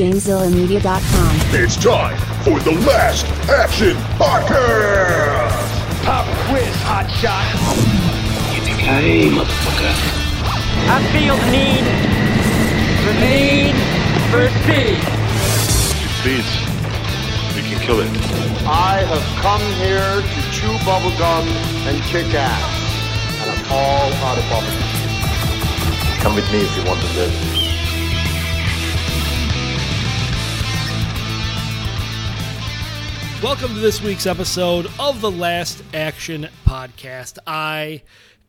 GamezillaMedia.com. It's time for the Last Action Podcast! Pop quiz, hot shot. Hey, motherfucker. I feel the need, the need for speed. Speeds. We can kill it. I have come here to chew bubblegum and kick ass. And I'm all out of bubblegum. Come with me if you want to live. Welcome to this week's episode of the Last Action Podcast. I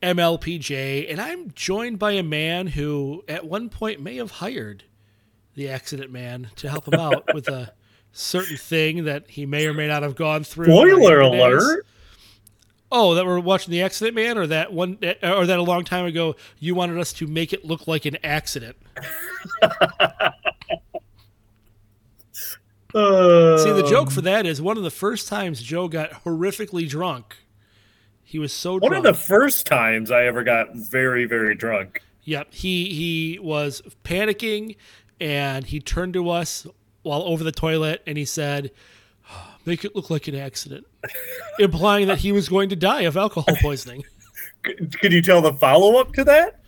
am LPJ, and I'm joined by a man who, at one point, may have hired the accident man to help him out with a certain thing that he may or may not have gone through. Spoiler alert. Oh, that we're watching the Accident Man, or that one, or that a long time ago you wanted us to make it look like an accident. Uh, See, the joke for that is one of the first times Joe got horrifically drunk. He was so drunk. one drunk. of the first times I ever got very, very drunk. Yep, he he was panicking, and he turned to us while over the toilet, and he said, "Make it look like an accident," implying that he was going to die of alcohol poisoning. Could you tell the follow up to that?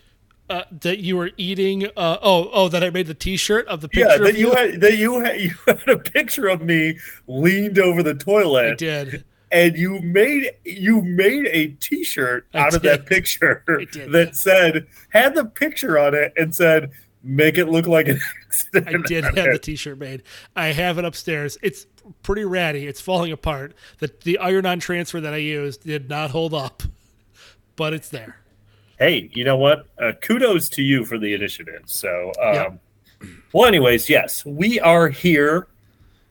Uh, that you were eating. Uh, oh, oh, that I made the T-shirt of the Yeah, picture. that of you had that you had you had a picture of me leaned over the toilet. I did. and you made you made a T-shirt I out of that picture that said had the picture on it and said make it look like an accident. I did have the T-shirt made. I have it upstairs. It's pretty ratty. It's falling apart. The the iron-on transfer that I used did not hold up, but it's there. Hey, you know what? Uh, kudos to you for the initiative. So, um, well, anyways, yes, we are here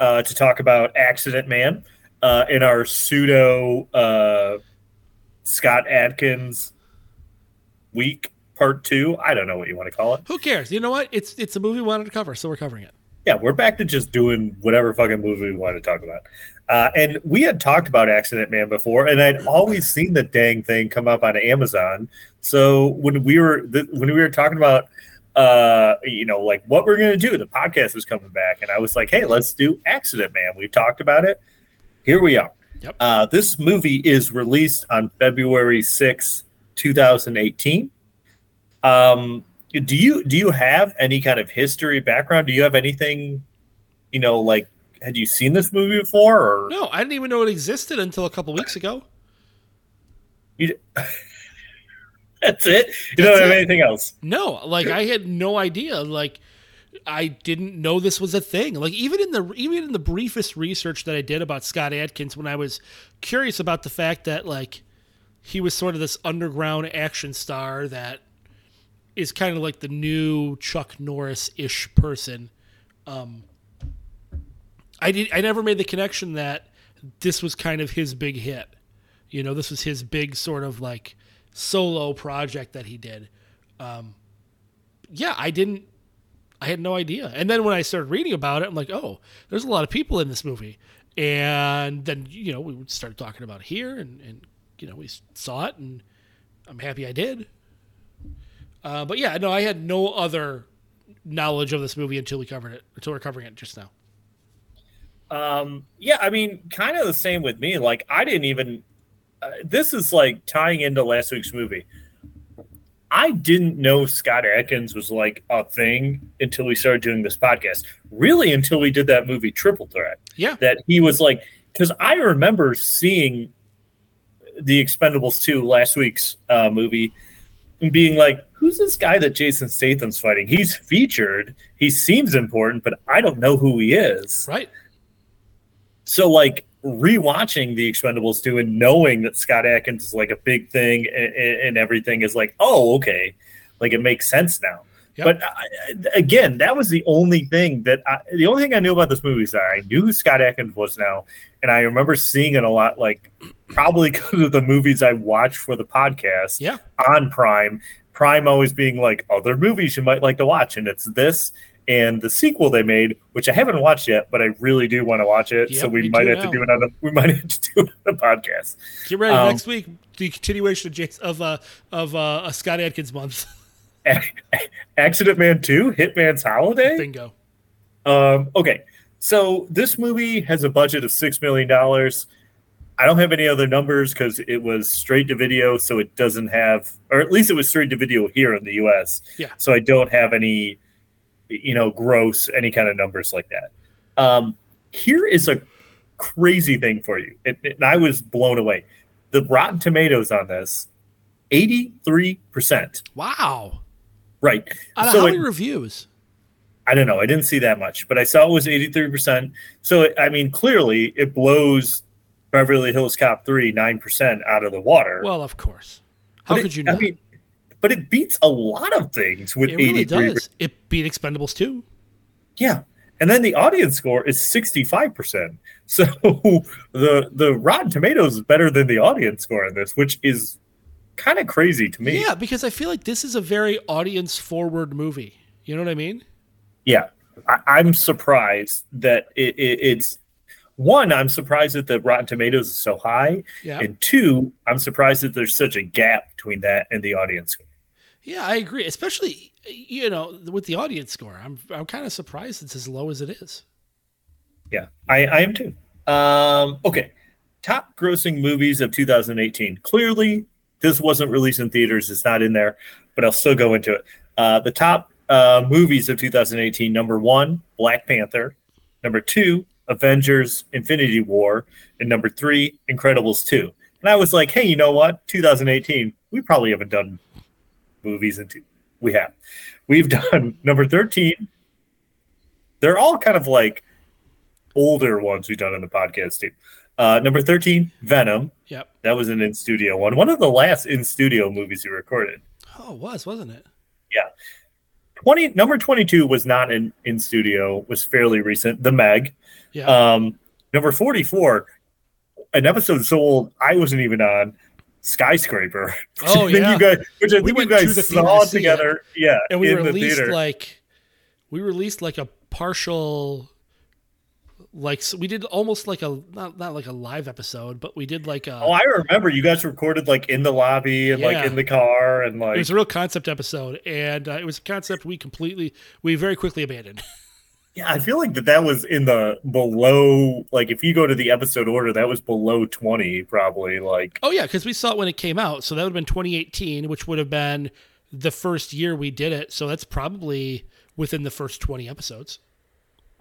uh, to talk about Accident Man uh, in our pseudo uh, Scott Adkins week part two. I don't know what you want to call it. Who cares? You know what? It's it's a movie we wanted to cover, so we're covering it. Yeah, we're back to just doing whatever fucking movie we want to talk about. Uh, and we had talked about Accident Man before, and I'd always seen the dang thing come up on Amazon. So when we were th- when we were talking about, uh, you know, like what we're gonna do, the podcast was coming back, and I was like, hey, let's do Accident Man. we've talked about it. Here we are. Yep. Uh, this movie is released on February sixth, two 2018. Um, do you do you have any kind of history background? Do you have anything, you know, like had you seen this movie before or No, I didn't even know it existed until a couple weeks ago. you, that's it? You don't have it. anything else? No, like I had no idea. Like I didn't know this was a thing. Like even in the even in the briefest research that I did about Scott Adkins when I was curious about the fact that like he was sort of this underground action star that is kind of like the new Chuck Norris-ish person. Um I did I never made the connection that this was kind of his big hit. You know, this was his big sort of like solo project that he did. Um, yeah, I didn't. I had no idea. And then when I started reading about it, I'm like, oh, there's a lot of people in this movie. And then you know we started talking about it here, and and you know we saw it, and I'm happy I did. Uh, but yeah, no, I had no other knowledge of this movie until we covered it, until we're covering it just now. Um, yeah, I mean, kind of the same with me. Like, I didn't even. Uh, this is like tying into last week's movie. I didn't know Scott Adkins was like a thing until we started doing this podcast. Really, until we did that movie Triple Threat. Yeah. That he was like, because I remember seeing the Expendables 2 last week's uh, movie and being like, who's this guy that Jason Statham's fighting? He's featured. He seems important, but I don't know who he is. Right. So like rewatching the Expendables 2 and knowing that Scott Adkins is like a big thing and, and everything is like, oh, okay, like it makes sense now. Yep. But I, again, that was the only thing that I, the only thing I knew about this movie is that I knew who Scott Adkins was now, and I remember seeing it a lot, like probably because of the movies I watched for the podcast Yeah. on Prime. Prime always being like other movies you might like to watch, and it's this and the sequel they made, which I haven't watched yet, but I really do want to watch it. so we might have to now. do another. We might have to do another podcast. Get ready Um, next week. The continuation of Jason, of uh, of uh, a Scott Adkins month. Accident Man Two, Hitman's Holiday. Bingo. Um, okay, so this movie has a budget of six million dollars. I don't have any other numbers because it was straight to video, so it doesn't have, or at least it was straight to video here in the U.S. Yeah. So I don't have any, you know, gross any kind of numbers like that. Um, here is a crazy thing for you, it, it- and I was blown away. The Rotten Tomatoes on this, eighty-three percent. Wow. Right. Out So how it- many reviews? I don't know. I didn't see that much, but I saw it was 83%. So, I mean, clearly it blows Beverly Hills Cop 3 9% out of the water. Well, of course. How But it- could you I mean, but it beats a lot of things with it really 83 does. It beat Expendables 2. Yeah. And then the audience score is 65%. So the the Rotten Tomatoes is better than the audience score on this, which is kind of crazy to me. Yeah, because I feel like this is a very audience forward movie. You know what I mean? Yeah, I, I'm surprised that it, it, it's one. I'm surprised that the Rotten Tomatoes is so high, Yeah. and two, I'm surprised that there's such a gap between that and the audience. score. Yeah, I agree. Especially you know with the audience score, I'm I'm kind of surprised it's as low as it is. Yeah, I, I am too. Um, okay, top grossing movies of 2018. Clearly, this wasn't released in theaters. It's not in there, but I'll still go into it. Uh, the top uh, movies of 2018. Number one, Black Panther. Number two, Avengers: Infinity War, and number three, Incredibles 2. And I was like, hey, you know what? 2018, we probably haven't done movies and. We have. We've done number 13. They're all kind of like older ones we've done in the podcast too. Uh, number 13, Venom. Yep. That was an in studio one. One of the last in studio movies we recorded. Oh, it was wasn't it? Yeah. 20 number 22 was not in in studio, was fairly recent. The Meg. Yeah. Um, number 44, an episode so old I wasn't even on. Skyscraper. Oh, yeah. you guys, which I We think you went to guys the theater saw to see it. together. Yeah, and we the released theater. like we released like a partial like so we did almost like a not not like a live episode but we did like a Oh, I remember you guys recorded like in the lobby and Yeah. like in the car and like it was a real concept episode and uh, it was a concept we completely we very quickly abandoned Yeah, I feel like that that was in the below. Like, if you go to the episode order, that was below twenty, probably. Like, oh yeah because we saw it when it came out so that would have been 2018 which would have been the first year we did it so that's probably within the first 20 episodes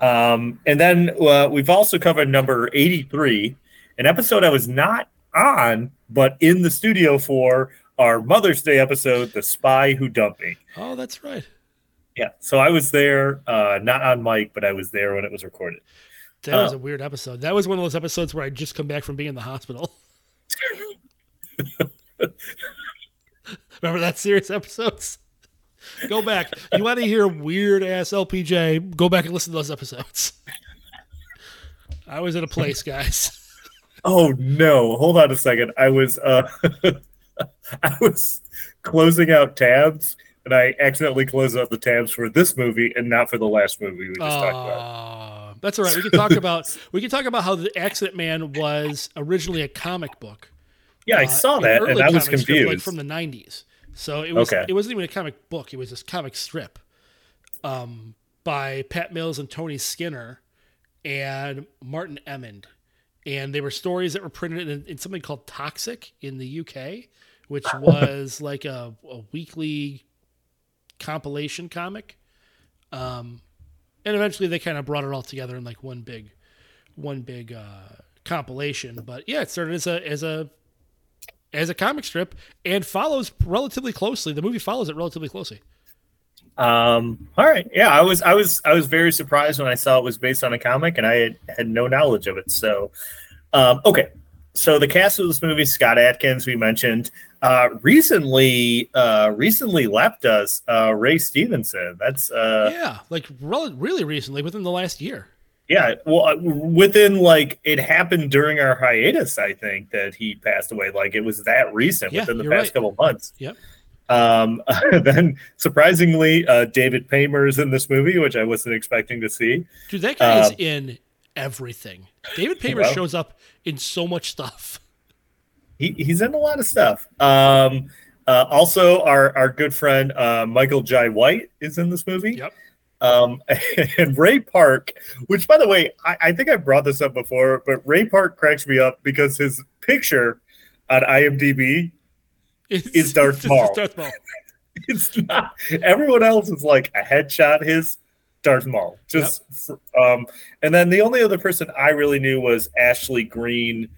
um, and then uh, we've also covered number eighty-three, an episode I was not on, but in the studio for our Mother's Day episode, "The Spy Who Dumped Me." oh that's right Yeah, so I was there, uh, not on mic, but I was there when it was recorded. that was Oh. a weird episode that was one of those episodes where i just come back from being in the hospital remember that series episodes go back you want to hear weird ass lpj go back and listen to those episodes i was in a place guys Oh no! Hold on a second. I was uh, I was closing out tabs, and I accidentally closed out the tabs for this movie and not for the last movie we just talked about. Uh, that's all right we can talk about we can talk about how the accident man was originally a comic book Yeah, I uh, saw an that, early and I was comic strip, confused. like from the '90s. So it was Okay. it wasn't even a comic book; it was this comic strip, um, by Pat Mills and Tony Skinner, and Martin Emond, and they were stories that were printed in, in something called Toxic in the UK, which was like a, a weekly compilation comic. Um, and eventually they kind of brought it all together in like one big, one big uh, compilation. But yeah, it started as a as a as a comic strip and follows relatively closely. The movie follows it relatively closely. Um, all right, yeah, I was, I was, I was very surprised when I saw it was based on a comic, and I had, had no knowledge of it. So, um, okay, so the cast of this movie: Scott Adkins, we mentioned, uh, recently, uh, recently left us, uh, Ray Stevenson. That's uh, yeah, like rel- really recently, within the last year. Yeah, well, uh, within like it happened during our hiatus, I think that he passed away. Like it was that recent Yeah, within the past right. couple months. Yep. Um, then surprisingly, uh, David Paymer is in this movie, which I wasn't expecting to see. Dude, that guy is Um, in everything. David Paymer well. shows up in so much stuff. He, he's in a lot of stuff. Um, uh, also, our our good friend uh, Michael Jai White is in this movie. Yep. Um, and Ray Park, which by the way, I, I think I brought this up before, but Ray Park cracks me up because his picture on IMDb It's, Is Darth it's Maul. Darth Maul. it's not everyone else is like a headshot his Darth Maul. Just um and then the only other person I really knew was Ashley Greene.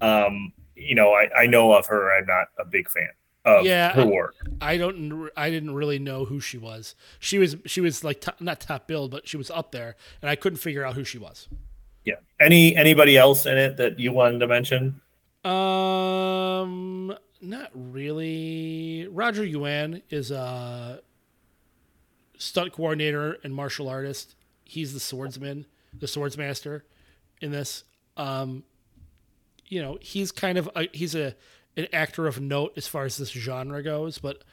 Um, you know, I, I know of her. I'm not a big fan of Yeah, her I- work. I don't. I didn't really know who she was. She was. She was like top, not top billed, but she was up there, and I couldn't figure out who she was. Yeah. Any anybody else in it that you wanted to mention? Um, not really. Roger Yuan is a stunt coordinator and martial artist. He's the swordsman, the swordsmaster in this. Um, you know, he's kind of a, he's a an actor of note as far as this genre goes, but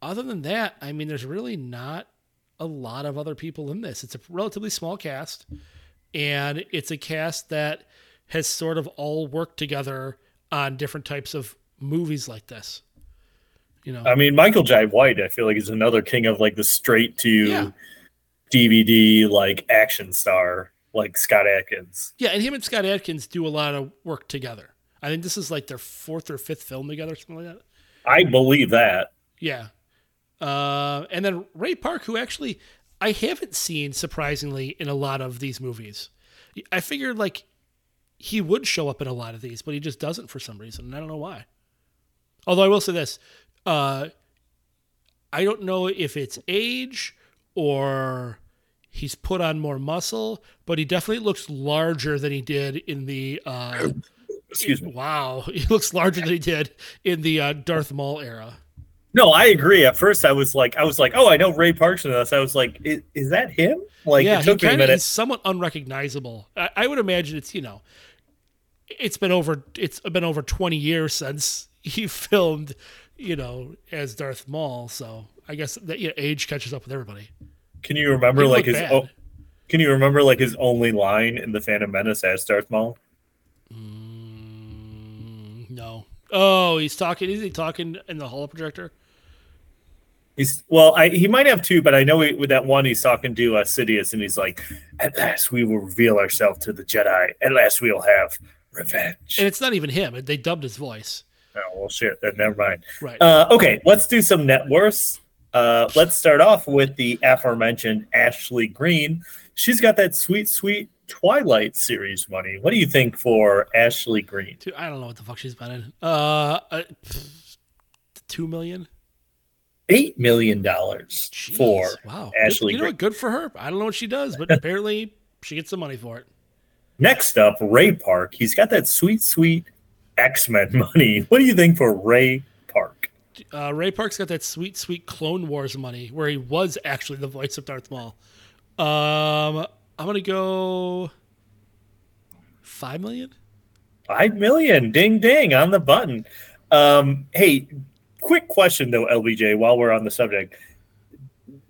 other than that, I mean, there's really not a lot of other people in this. It's a relatively small cast, and it's a cast that has sort of all worked together on different types of movies like this. You know, I mean, Michael Jai White, I feel like is another king of like the straight to Yeah. DVD like action star, like Scott Adkins. yeah, and him and Scott Adkins do a lot of work together. I think this is like their fourth or fifth film together, something like that. I believe that. Yeah. Uh, and then Ray Park, who actually I haven't seen surprisingly in a lot of these movies. I figured like he would show up in a lot of these, but he just doesn't for some reason. And I don't know why. Although I will say this, uh, I don't know if it's age or he's put on more muscle, but he definitely looks larger than he did in the. Uh, Excuse me. Wow, he looks larger than he did in the uh, Darth Maul era. No, I agree. At first, I was like, I was like, oh, I know Ray Parks in this. I was like, is, is that him? Like, yeah, it he took me a kind of minute. is somewhat unrecognizable. I, I would imagine it's you know, it's been over it's been over twenty years since he filmed, you know, as Darth Maul. So I guess that age catches up with everybody. Can you remember like his? bad. Oh, can you remember like his only line in the Phantom Menace as Darth Maul? Mm, no. Oh, he's talking. Is he talking in the holo projector? He's well, I, he might have two, but I know he, with that one he's talking to uh, Sidious, and he's like, "At last we will reveal ourselves to the Jedi. At last we'll have revenge." And it's not even him. They dubbed his voice. oh well, shit. Then never mind. Right. Uh, okay, let's do some net worths. Uh, let's start off with the aforementioned Ashley Greene. She's got that sweet, sweet Twilight series money. What do you think for Ashley Greene? Dude, I don't know what the fuck she's been in. Uh, uh two million. Eight million dollars for wow. Ashley Good, you know Greene. what? Good for her. I don't know what she does, but apparently she gets some money for it. Next up, Ray Park. He's got that sweet, sweet X Men money. What do you think for Ray? Uh, Ray Park's got that sweet, sweet Clone Wars money where he was actually the voice of Darth Maul. Um, I'm gonna go five million. Five million. Ding, ding on the button. Um, hey, quick question though, LPJ. While we're on the subject,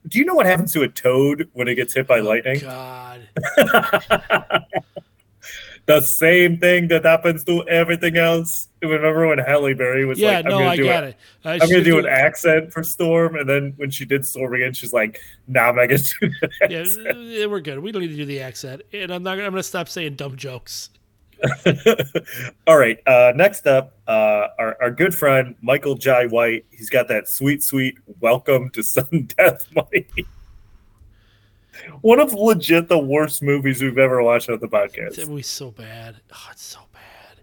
do you know what happens to a toad when it gets hit by lightning? God, the same thing that happens to everything else. Remember when Halle Berry was yeah, like, "I'm no, gonna I do got it. it. Uh, I'm gonna was do an accent for Storm," and then when she did Storm again, she's like, "Nah, I'm not gonna do that." Yeah, we're good. We don't need to do the accent, and I'm not. gonna- I'm gonna stop saying dumb jokes. All right. Uh, next up, uh, our, our good friend Michael Jai White. He's got that sweet, sweet welcome to sudden death money. One of legit the worst movies we've ever watched on the That podcast. movie's so bad. Oh, it's so bad.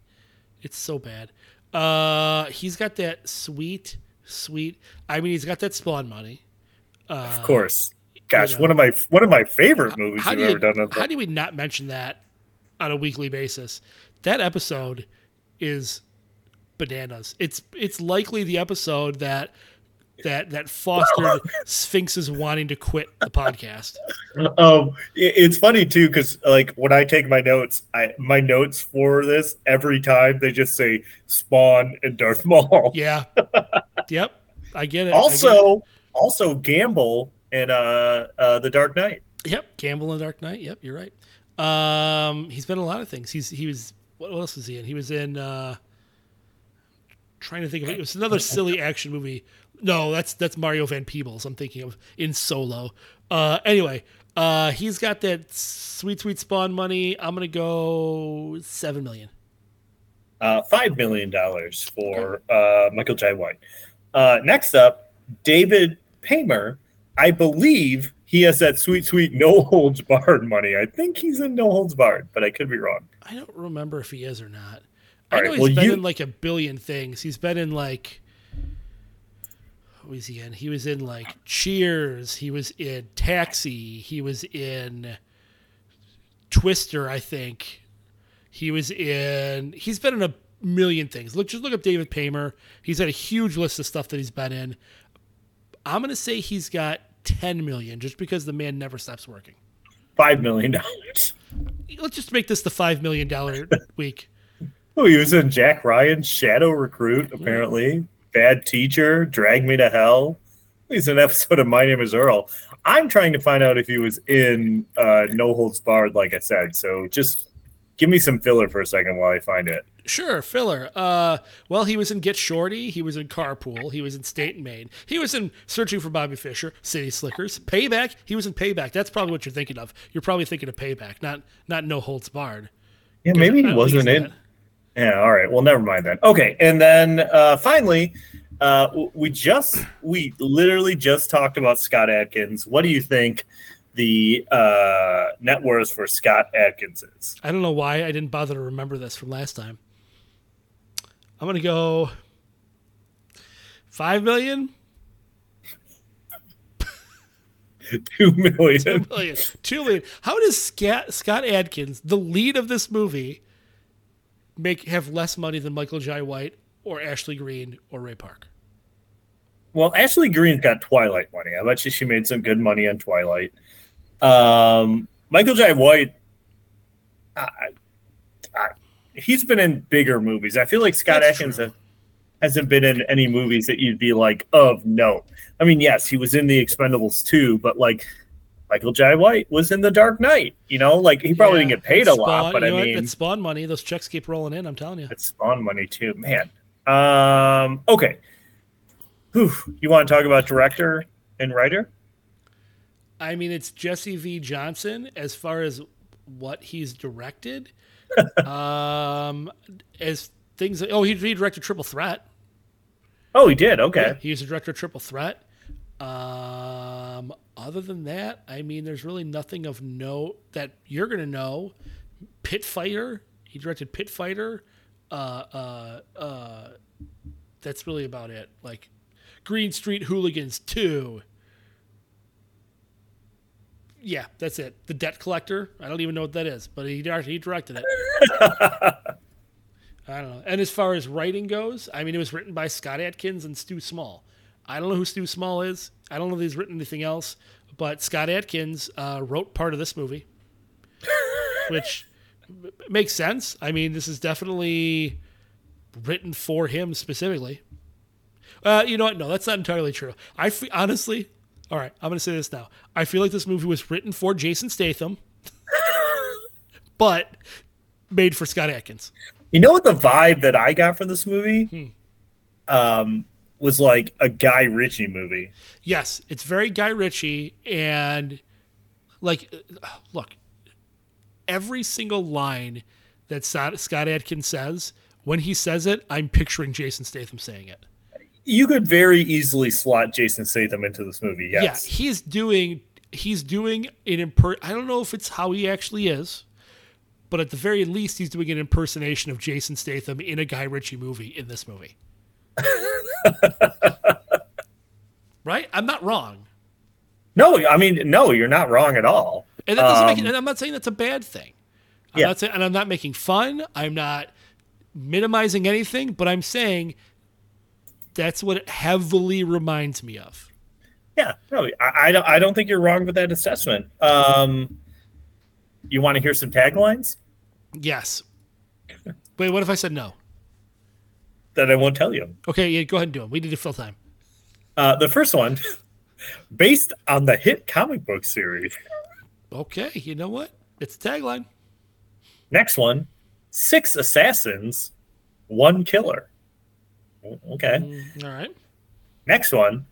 It's so bad. Uh, he's got that sweet, sweet. I mean, he's got that Spawn money. Of course. Gosh, know. one of my one of my favorite movies How we've ever done. On the- how do we not mention that on a weekly basis? That episode is bananas. It's it's likely the episode that that that fostered Sphinx's wanting to quit the podcast. Um, it's funny too because like when I take my notes, I my notes for this every time they just say Spawn and Darth Maul. Yeah. yep. I get it. I get it. Also, also Gamble and uh, uh, the Dark Knight. Yep, Gamble and Dark Knight. Yep, you're right. Um, he's been in a lot of things. He's he was what else was he in? He was in uh trying to think of it. It was another silly action movie. No, that's that's Mario Van Peebles. I'm thinking of in Solo. Uh, anyway, Uh, he's got that sweet, sweet spawn money. I'm gonna go seven million. Uh, five million dollars for uh, Michael Jai White. Uh, next up, David Paymer. I believe he has that sweet, sweet no holds barred money. I think he's in no holds barred, but I could be wrong. I don't remember if he is or not. All I know right, he's well, been you- in like a billion things. He's been in like what was he in? He was in like Cheers. He was in Taxi. He was in Twister, I think. He was in he's been in a million things. Look just look up David Paymer. He's had a huge list of stuff that he's been in. I'm gonna say he's got 10 million just because the man never stops working. Five million dollars. Let's just make this the five million dollar week. Oh, he was in Jack Ryan's Shadow Recruit, apparently. Bad Teacher, Drag Me to Hell. He's an episode of My Name is Earl. I'm trying to find out if he was in uh, No Holds Barred, like I said. So just give me some filler for a second while I find it. Sure, filler. Uh, well, he was in Get Shorty. He was in Carpool. He was in State and Main. He was in Searching for Bobby Fischer, City Slickers, Payback. He was in Payback. That's probably what you're thinking of. You're probably thinking of Payback, not not No Holds Barred. Yeah, maybe he wasn't in. that. Yeah, all right. Well, never mind then. Okay, and then uh, finally, uh, we just we literally just talked about Scott Adkins. What do you think the uh, net worth for Scott Adkins is? I don't know why I didn't bother to remember this from last time. I'm gonna go five million. Two million. million. Two million. How does Scott, Scott Adkins, the lead of this movie, make have less money than Michael Jai White or Ashley Greene or Ray Park? Well, Ashley Greene's got Twilight money. I bet you she made some good money on Twilight. Um, Michael Jai White, I, I, he's been in bigger movies. I feel like Scott That's Adkins hasn't been in any movies that you'd be like, of note. I mean, yes, he was in The Expendables 2, but like Michael Jai White was in The Dark Knight. You know, like he probably Yeah, didn't get paid a lot, but you I know what? mean, it's Spawn money. Those checks keep rolling in. I'm telling you. it's Spawn money too, man. Um, okay. Whew. You want to talk about director and writer? I mean, it's Jesse V. Johnson as far as what he's directed. um, as things. Oh, he, he directed Triple Threat. Oh, he did. Okay. Yeah, he was the director of Triple Threat. Um, other than that, I mean, there's really nothing of note that you're gonna know. Pit Fighter. He directed Pit Fighter. Uh, uh, uh, that's really about it. Like Green Street Hooligans two. Yeah, that's it. The Debt Collector. I don't even know what that is, but he he directed it. I don't know. And as far as writing goes, I mean, it was written by Scott Adkins and Stu Small. I don't know who Stu Small is. I don't know if he's written anything else, but Scott Adkins uh, wrote part of this movie, which m- makes sense. I mean, this is definitely written for him specifically. Uh, you know what? No, that's not entirely true. I honestly, all right, I'm going to say this now. I feel like this movie was written for Jason Statham, but made for Scott Adkins. You know what the vibe that I got from this movie? Um, was like a Guy Ritchie movie. Yes, it's very Guy Ritchie, and like, look, every single line that Scott Scott Adkins says, when he says it, I'm picturing Jason Statham saying it. You could very easily slot Jason Statham into this movie. Yes. Yeah, he's doing he's doing an imper. I don't know if it's how he actually is, but at the very least, he's doing an impersonation of Jason Statham in a Guy Ritchie movie in this movie. right? I'm not wrong. No, I mean, no, you're not wrong at all. And that doesn't make Um, it, and I'm not saying that's a bad thing. I'm Yeah. not saying, and I'm not making fun. I'm not minimizing anything, but I'm saying that's what it heavily reminds me of. Yeah, no, I, I don't. I don't think you're wrong with that assessment. Um, you want to hear some taglines Yes. Wait, what if I said no? That I won't tell you? Okay, yeah, go ahead and do them. We need to fill time. Uh, the first one, based on the hit comic book series. Okay, you know what? It's a tagline. Next one, six assassins, one killer. Okay. All right. Next one,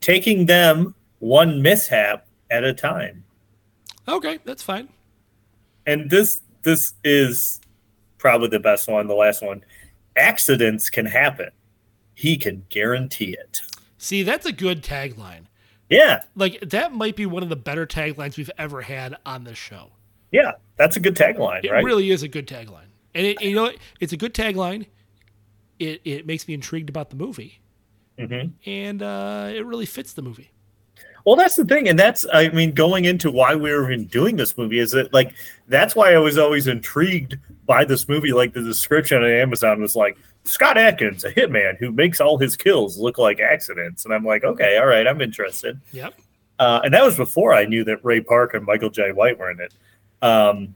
taking them one mishap, at a time. Okay, that's fine. And this this is probably the best one, the last one. Accidents can happen. He can guarantee it. See, that's a good tagline. Yeah, Like that might be one of the better taglines we've ever had on this show. yeah, that's a good tagline, It right? really is a good tagline, and it, you know it's a good tagline. It it makes me intrigued about the movie, Mhm. and uh, it really fits the movie. Well, that's the thing, and that's I mean, going into why we were even doing this movie is that like that's why I was always intrigued by this movie. Like the description on Amazon was like Scott Adkins, a hitman who makes all his kills look like accidents, and I'm like, okay, all right, I'm interested. Yep. Uh, and that was before I knew that Ray Park and Michael Jai White were in it. Um,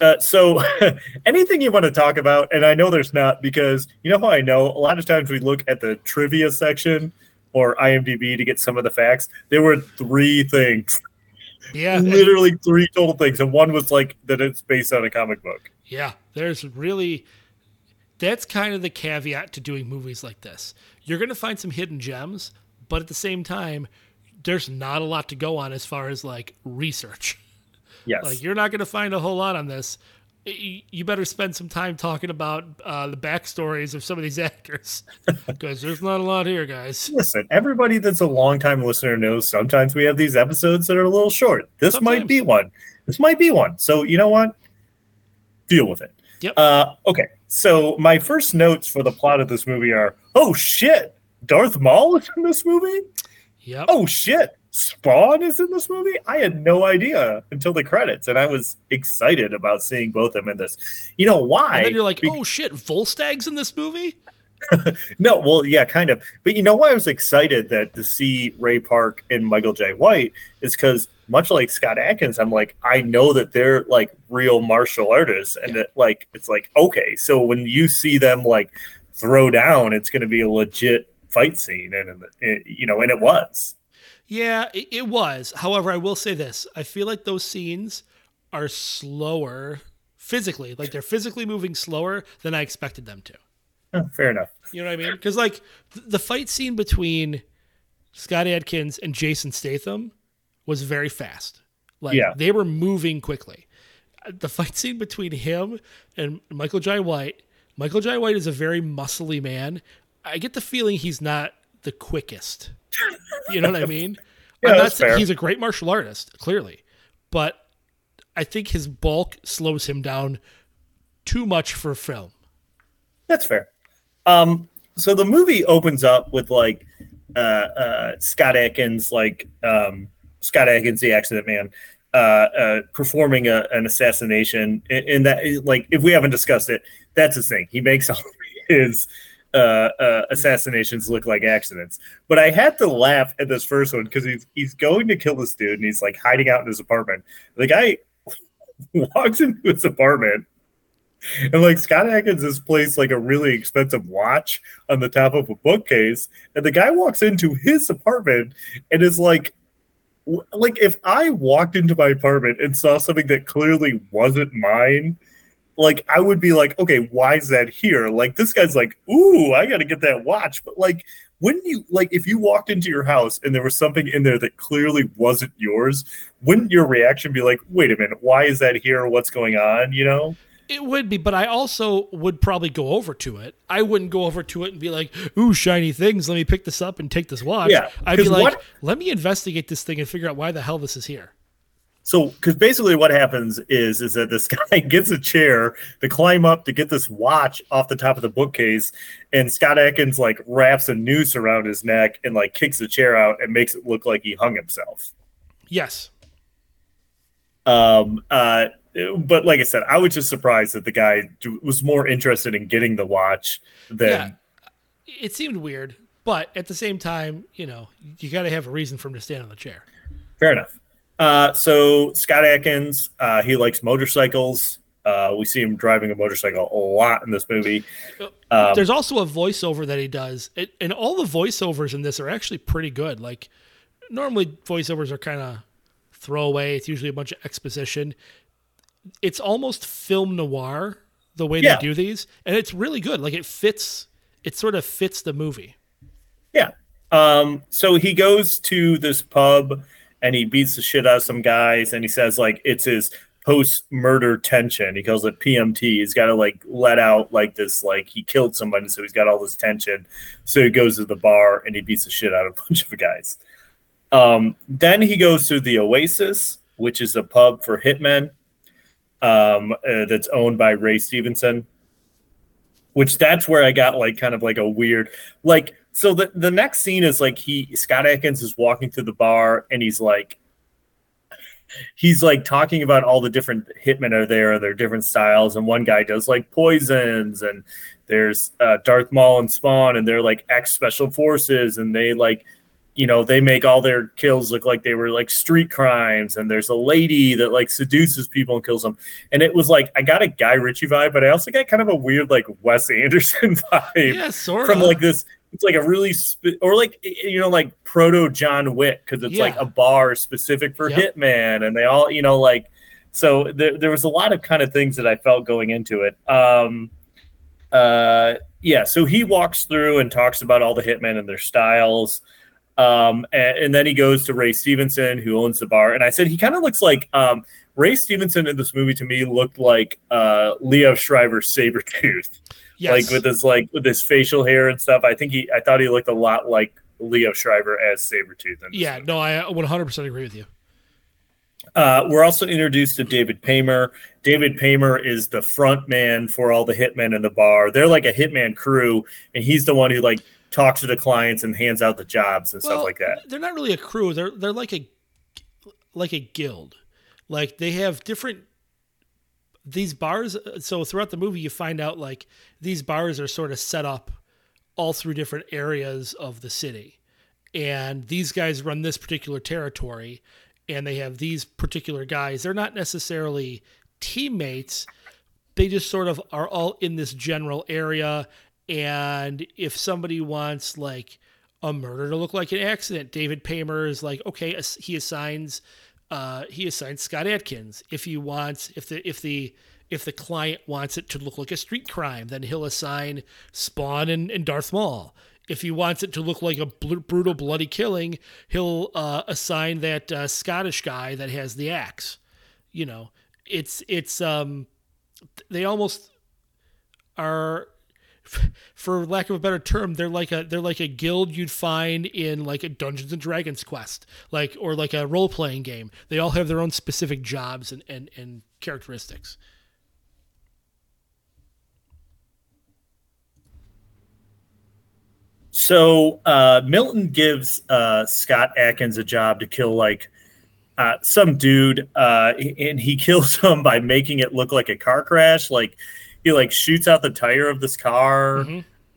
uh, so, anything you want to talk about, and I know there's not because you know how I know. A lot of times we look at the trivia section or IMDb to get some of the facts. There were three things, Yeah. literally three total things, and one was like that it's based on a comic book. Yeah, there's really that's kind of the caveat to doing movies like this. You're going to find some hidden gems, but at the same time, there's not a lot to go on as far as like research. Yes, Like you're not going to find a whole lot on this. You better spend some time talking about uh, the backstories of some of these actors because there's not a lot here, guys. Listen, everybody that's a longtime listener knows sometimes we have these episodes that are a little short. This might be one. This might be one. So you know what? Deal with it. Yep. Uh, okay. So my first notes for the plot of this movie are: Oh shit, Darth Maul is in this movie. Yep. Oh shit, Spawn is in this movie. I had no idea until the credits, and I was excited about seeing both of them in this. You know why? and then you're like, Be- oh shit, Volstagg's in this movie. no, well, yeah, kind of. But you know why I was excited that to see Ray Park and Michael Jai White is because much like Scott Adkins, I'm like, I know that they're like real martial artists, and that like it's like okay, so when you see them like throw down, it's going to be a legit fight scene, and, and you know, and it was. Yeah, it, it was. However, I will say this: I feel like those scenes are slower physically. Like they're physically moving slower than I expected them to. Oh, fair enough. You know what I mean? Because like th- the fight scene between Scott Adkins and Jason Statham was very fast. Like Yeah. they were moving quickly. The fight scene between him and Michael Jai White. Michael Jai White is a very muscly man. I get the feeling he's not the quickest. You know what I mean? Yeah, I'm not that's saying fair. he's a great martial artist, clearly, but I think his bulk slows him down too much for film. That's fair. Um, so the movie opens up with like uh, uh, Scott Adkins, like um, Scott Adkins, the accident man, uh, uh, performing a, an assassination. And, and that, like, if we haven't discussed it, that's his thing. He makes all his uh, uh, assassinations look like accidents. But I had to laugh at this first one because he's he's going to kill this dude and he's like hiding out in his apartment. The guy walks into his apartment and like Scott Adkins has placed like a really expensive watch on the top of a bookcase, and the guy walks into his apartment and is like, like if I walked into my apartment and saw something that clearly wasn't mine, like I would be like, okay, why is that here? Like this guy's like, ooh, I got to get that watch, but like. Wouldn't you like if you walked into your house and there was something in there that clearly wasn't yours? Wouldn't your reaction be like, "Wait a minute, why is that here? What's going on?" You know? It would be, but I also would probably go over to it. I wouldn't go over to it and be like, "Ooh, shiny things! Let me pick this up and take this watch." Yeah, I'd be like, what- "Let me investigate this thing and figure out why the hell this is here." So, because basically what happens is is that this guy gets a chair to climb up to get this watch off the top of the bookcase, and Scott Adkins like wraps a noose around his neck and like kicks the chair out and makes it look like he hung himself. Yes, Um, uh, but like I said, I was just surprised that the guy was more interested in getting the watch than yeah, it seemed weird, but at the same time, you know, you got to have a reason for him to stand on the chair. Fair enough. Uh, so Scott Adkins, uh, he likes motorcycles. Uh, we see him driving a motorcycle a lot in this movie. Um, There's also a voiceover that he does, it, and all the voiceovers in this are actually pretty good. Like normally, voiceovers are kind of throwaway. It's usually a bunch of exposition. It's almost film noir the way Yeah. they do these, and it's really good. Like it fits. It sort of fits the movie. Yeah. Um, so he goes to this pub and he beats the shit out of some guys, and he says like it's his post murder tension. He calls it PMT. He's got to like let out like this, like he killed somebody, so he's got all this tension. So he goes to the bar and he beats the shit out of a bunch of guys. Um, then he goes to the Oasis, which is a pub for hitmen um, uh, that's owned by Ray Stevenson. Which that's where I got like kind of like a weird like. So the the next scene is like he Scott Adkins is walking through the bar and he's like he's like talking about all the different hitmen are there, their different styles, and one guy does like poisons, and there's uh, Darth Maul and Spawn, and they're like ex special forces, and they like, you know, they make all their kills look like they were like street crimes, and there's a lady that like seduces people and kills them, and it was like I got a Guy Ritchie vibe, but I also got kind of a weird like Wes Anderson vibe Yeah, sort from of. like this it's like a really sp- or like you know like proto john wick because it's like a bar specific for Yep. hitman and they all you know like so there, there was a lot of kind of things that i felt going into it. Um uh yeah so he walks through and talks about all the hitmen and their styles um and, and then he goes to ray stevenson who owns the bar and i said he kind of looks like um ray stevenson in this movie to me looked like uh leo schreiber's sabretooth yes. like with his like with his facial hair and stuff. I think he I thought he looked a lot like Leo Schreiber as Sabretooth. yeah, no, I 100% agree with you. Uh, we're also introduced to David Paymer. David Paymer is the front man for all the hitmen in the bar. They're like a hitman crew, and he's the one who like talks to the clients and hands out the jobs and stuff like that. They're not really a crew. They're they're like a like a guild. Like they have different these bars uh, so throughout the movie you find out like these bars are sort of set up all through different areas of the city. And these guys run this particular territory and they have these particular guys. They're not necessarily teammates. They just sort of are all in this general area and if somebody wants like a murder to look like an accident, David Paymer is like, okay, he assigns uh, he assigns Scott Adkins. If he wants, if the if the if the client wants it to look like a street crime, then he'll assign Spawn and, and Darth Maul. If he wants it to look like a bl- brutal, bloody killing, he'll uh, assign that uh, Scottish guy that has the axe. You know, it's it's um, they almost are for lack of a better term, they're like a they're like a guild you'd find in like a Dungeons and Dragons quest, like or like a role playing game. They all have their own specific jobs and, and, and characteristics. So uh, Milton gives uh, Scott Adkins a job to kill like uh, some dude, uh, and he kills him by making it look like a car crash. Like he like shoots out the tire of this car.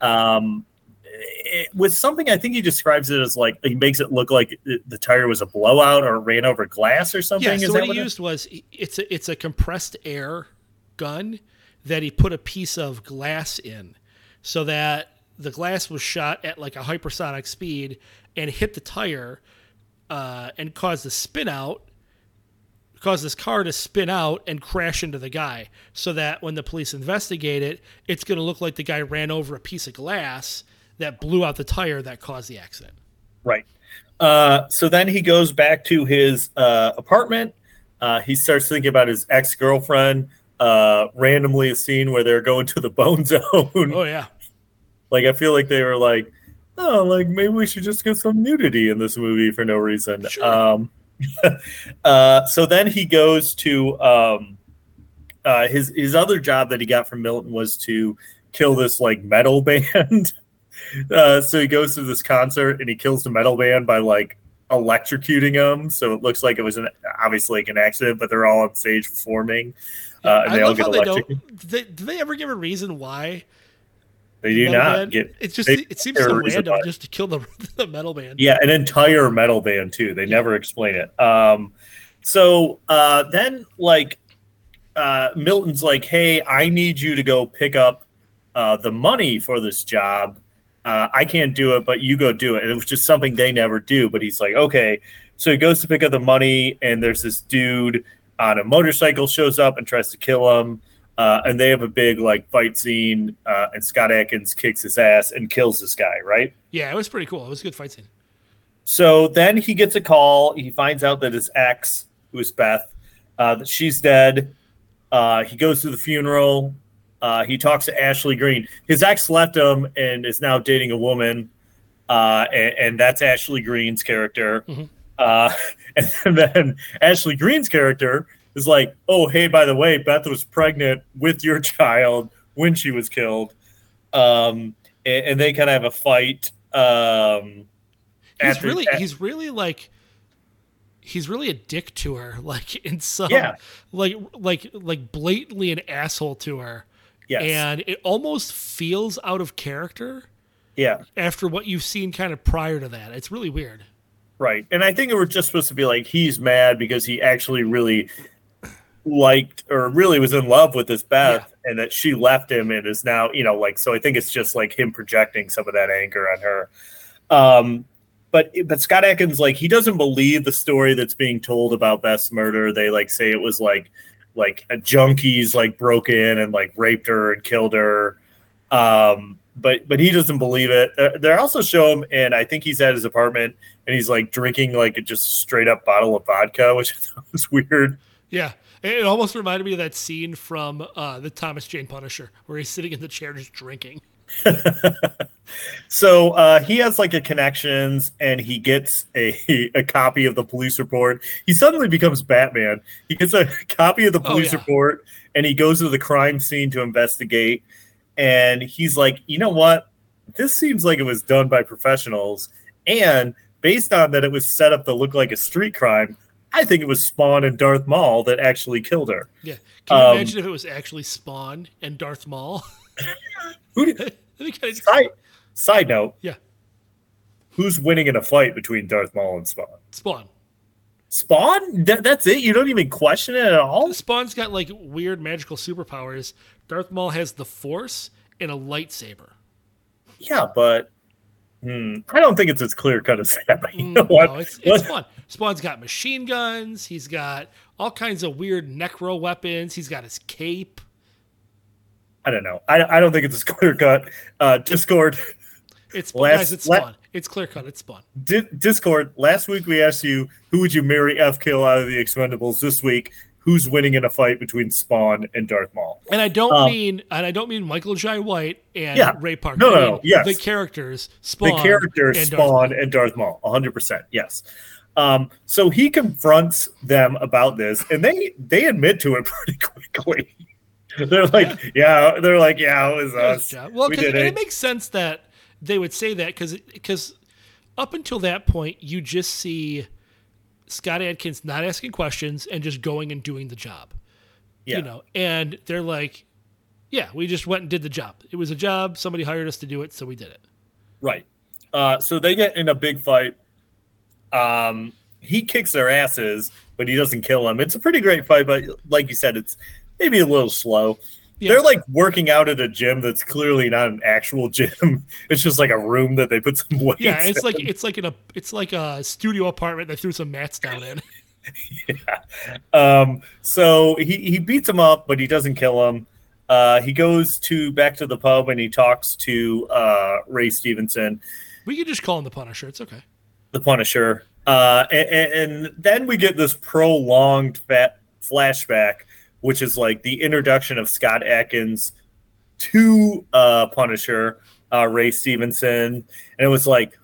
Um, it was something I think he describes it as like he makes it look like it- the tire was a blowout or ran over glass or something. Yeah, Is so that what he what it- used was it's a it's a compressed air gun that he put a piece of glass in, so that the glass was shot at like a hypersonic speed and hit the tire, uh, and caused the spin out, caused this car to spin out and crash into the guy, so that when the police investigate it, it's going to look like the guy ran over a piece of glass that blew out the tire that caused the accident. Right. Uh, so then he goes back to his uh, apartment. Uh, he starts thinking about his ex girlfriend. Uh, randomly, a scene where they're going to the bone zone. Oh yeah. like I feel like they were like, oh, like maybe we should just get some nudity in this movie for no reason. Sure. Um, uh, so then he goes to um, uh, his his other job that he got from Milton was to kill this like metal band. uh, so he goes to this concert and he kills the metal band by like electrocuting them. So it looks like it was an obviously like an accident, but they're all on stage performing. Uh, and I they all get they electrocuted. don't. Did they, did they ever give a reason why? They do not band- get. It's just it seems so random just to kill the, the metal band. Yeah, an entire metal band too. They never explain it. Um, so uh, then, like, uh, Milton's like, "Hey, I need you to go pick up uh, the money for this job. Uh, I can't do it, but you go do it." And it was just something they never do. But he's like, "Okay." So he goes to pick up the money, and there's this dude on a motorcycle shows up and tries to kill him. Uh, and they have a big like fight scene, uh, and Scott Adkins kicks his ass and kills this guy. Right? Yeah, it was pretty cool. It was a good fight scene. So then he gets a call. He finds out that his ex, who is Beth, uh, that she's dead. Uh, he goes to the funeral. Uh, he talks to Ashley Greene. His ex left him and is now dating a woman, uh, and, and that's Ashley Greene's character. Uh, and then Ashley Greene's character is like, "Oh, hey, by the way, Beth was pregnant with your child when she was killed," um, and, and they kind of have a fight. Um, He's after- really at- he's really like he's really a dick to her, like in some Yeah. like like like blatantly an asshole to her. yes, And it almost feels out of character yeah. after what you've seen kind of prior to that. It's really weird. Right. And I think it was just supposed to be like he's mad because he actually really liked or really was in love with this Beth and that she left him and is now, you know, like so I think it's just like him projecting some of that anger on her. Um but but Scott Adkins like he doesn't believe the story that's being told about Beth's murder. They like say it was like like a junkies like broke in and like raped her and killed her. Um but but he doesn't believe it. Uh, They also show him and I think he's at his apartment and he's like drinking like a just straight up bottle of vodka, which I thought was weird. Yeah. It almost reminded me of that scene from uh, the Thomas Jane Punisher where he's sitting in the chair just drinking. So uh, he has like a connections and he gets a, a copy of the police report. He suddenly becomes Batman. He gets a copy of the Oh, police yeah. report and he goes to the crime scene to investigate. And he's like, you know what? This seems like it was done by professionals. And based on that, it was set up to look like a street crime. I think it was Spawn and Darth Maul that actually killed her. Yeah. Can you Um, imagine if it was actually Spawn and Darth Maul? Who be side, side note, yeah. who's winning in a fight between Darth Maul and Spawn? Spawn. Spawn? That, that's it? You don't even question it at all? Spawn's got like weird magical superpowers. Darth Maul has the Force and a lightsaber. Yeah, but hmm, I don't think it's as clear cut as that. But you know Mm, what? No, it's, it's Spawn. Spawn's got machine guns. He's got all kinds of weird necro weapons. He's got his cape. I don't know. I, I don't think it's as clear cut. Uh, Discord, It's Last- guys. It's la- Spawn. it's clear cut. It's Spawn. Di- Discord. Last week we asked you who would you marry F kill out of the Expendables. This week, who's winning in a fight between Spawn and Darth Maul? And I don't Um, mean and I don't mean Michael Jai White and Yeah. Ray Park. No, no, no, yes. The characters Spawn. the characters and Spawn Maul. and Darth Maul, 100%. Yes. Um, so he confronts them about this, and they they admit to it pretty quickly. They're like, yeah, they're like, yeah, it was us. Well, we 'cause- did it. it makes sense that they would say that because because up until that point, you just see Scott Adkins not asking questions and just going and doing the job. yeah. You know, and they're like, "Yeah, we just went and did the job. It was a job. Somebody hired us to do it, so we did it." Right. Uh, so they get in a big fight. Um, he kicks their asses, but he doesn't kill them. It's a pretty great fight, but like you said, it's maybe a little slow. Yeah. They're like working out at a gym that's clearly not an actual gym. It's just like a room that they put some weights. Yeah, it's in. like it's like in a it's like a studio apartment. They threw some mats down in. Yeah. Um, so he, he beats him up, but he doesn't kill him. Uh, he goes to back to the pub and he talks to uh, Ray Stevenson. We can just call him the Punisher. It's okay. The Punisher. Uh, and, and then we get this prolonged fat flashback, which is like the introduction of Scott Adkins to uh, Punisher, uh, Ray Stevenson, and it was like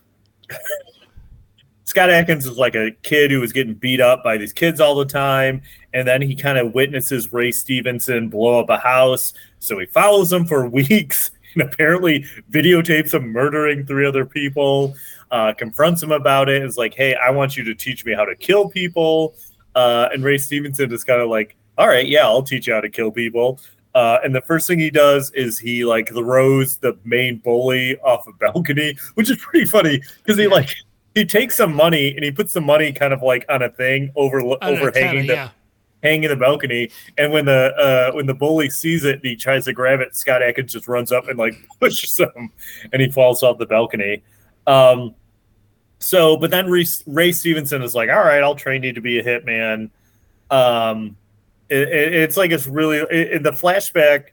Scott Adkins is like a kid who was getting beat up by these kids all the time, and then he kind of witnesses Ray Stevenson blow up a house, so he follows him for weeks and apparently videotapes him murdering three other people uh, confronts him about it. Is like, hey, I want you to teach me how to kill people. Uh, and Ray Stevenson is kind of like, all right, yeah, I'll teach you how to kill people. Uh, and the first thing he does is he like throws the main bully off a balcony, which is pretty funny because he like he takes some money and he puts the money kind of like on a thing over overhanging the yeah. Hanging in the balcony. And when the uh, when the bully sees it and he tries to grab it, Scott Adkins just runs up and like pushes him, and he falls off the balcony. Um, so, but then Ray, Stevenson is like, "All right, I'll train you to be a hitman." Um, it, it- it's like it's really it, the flashback.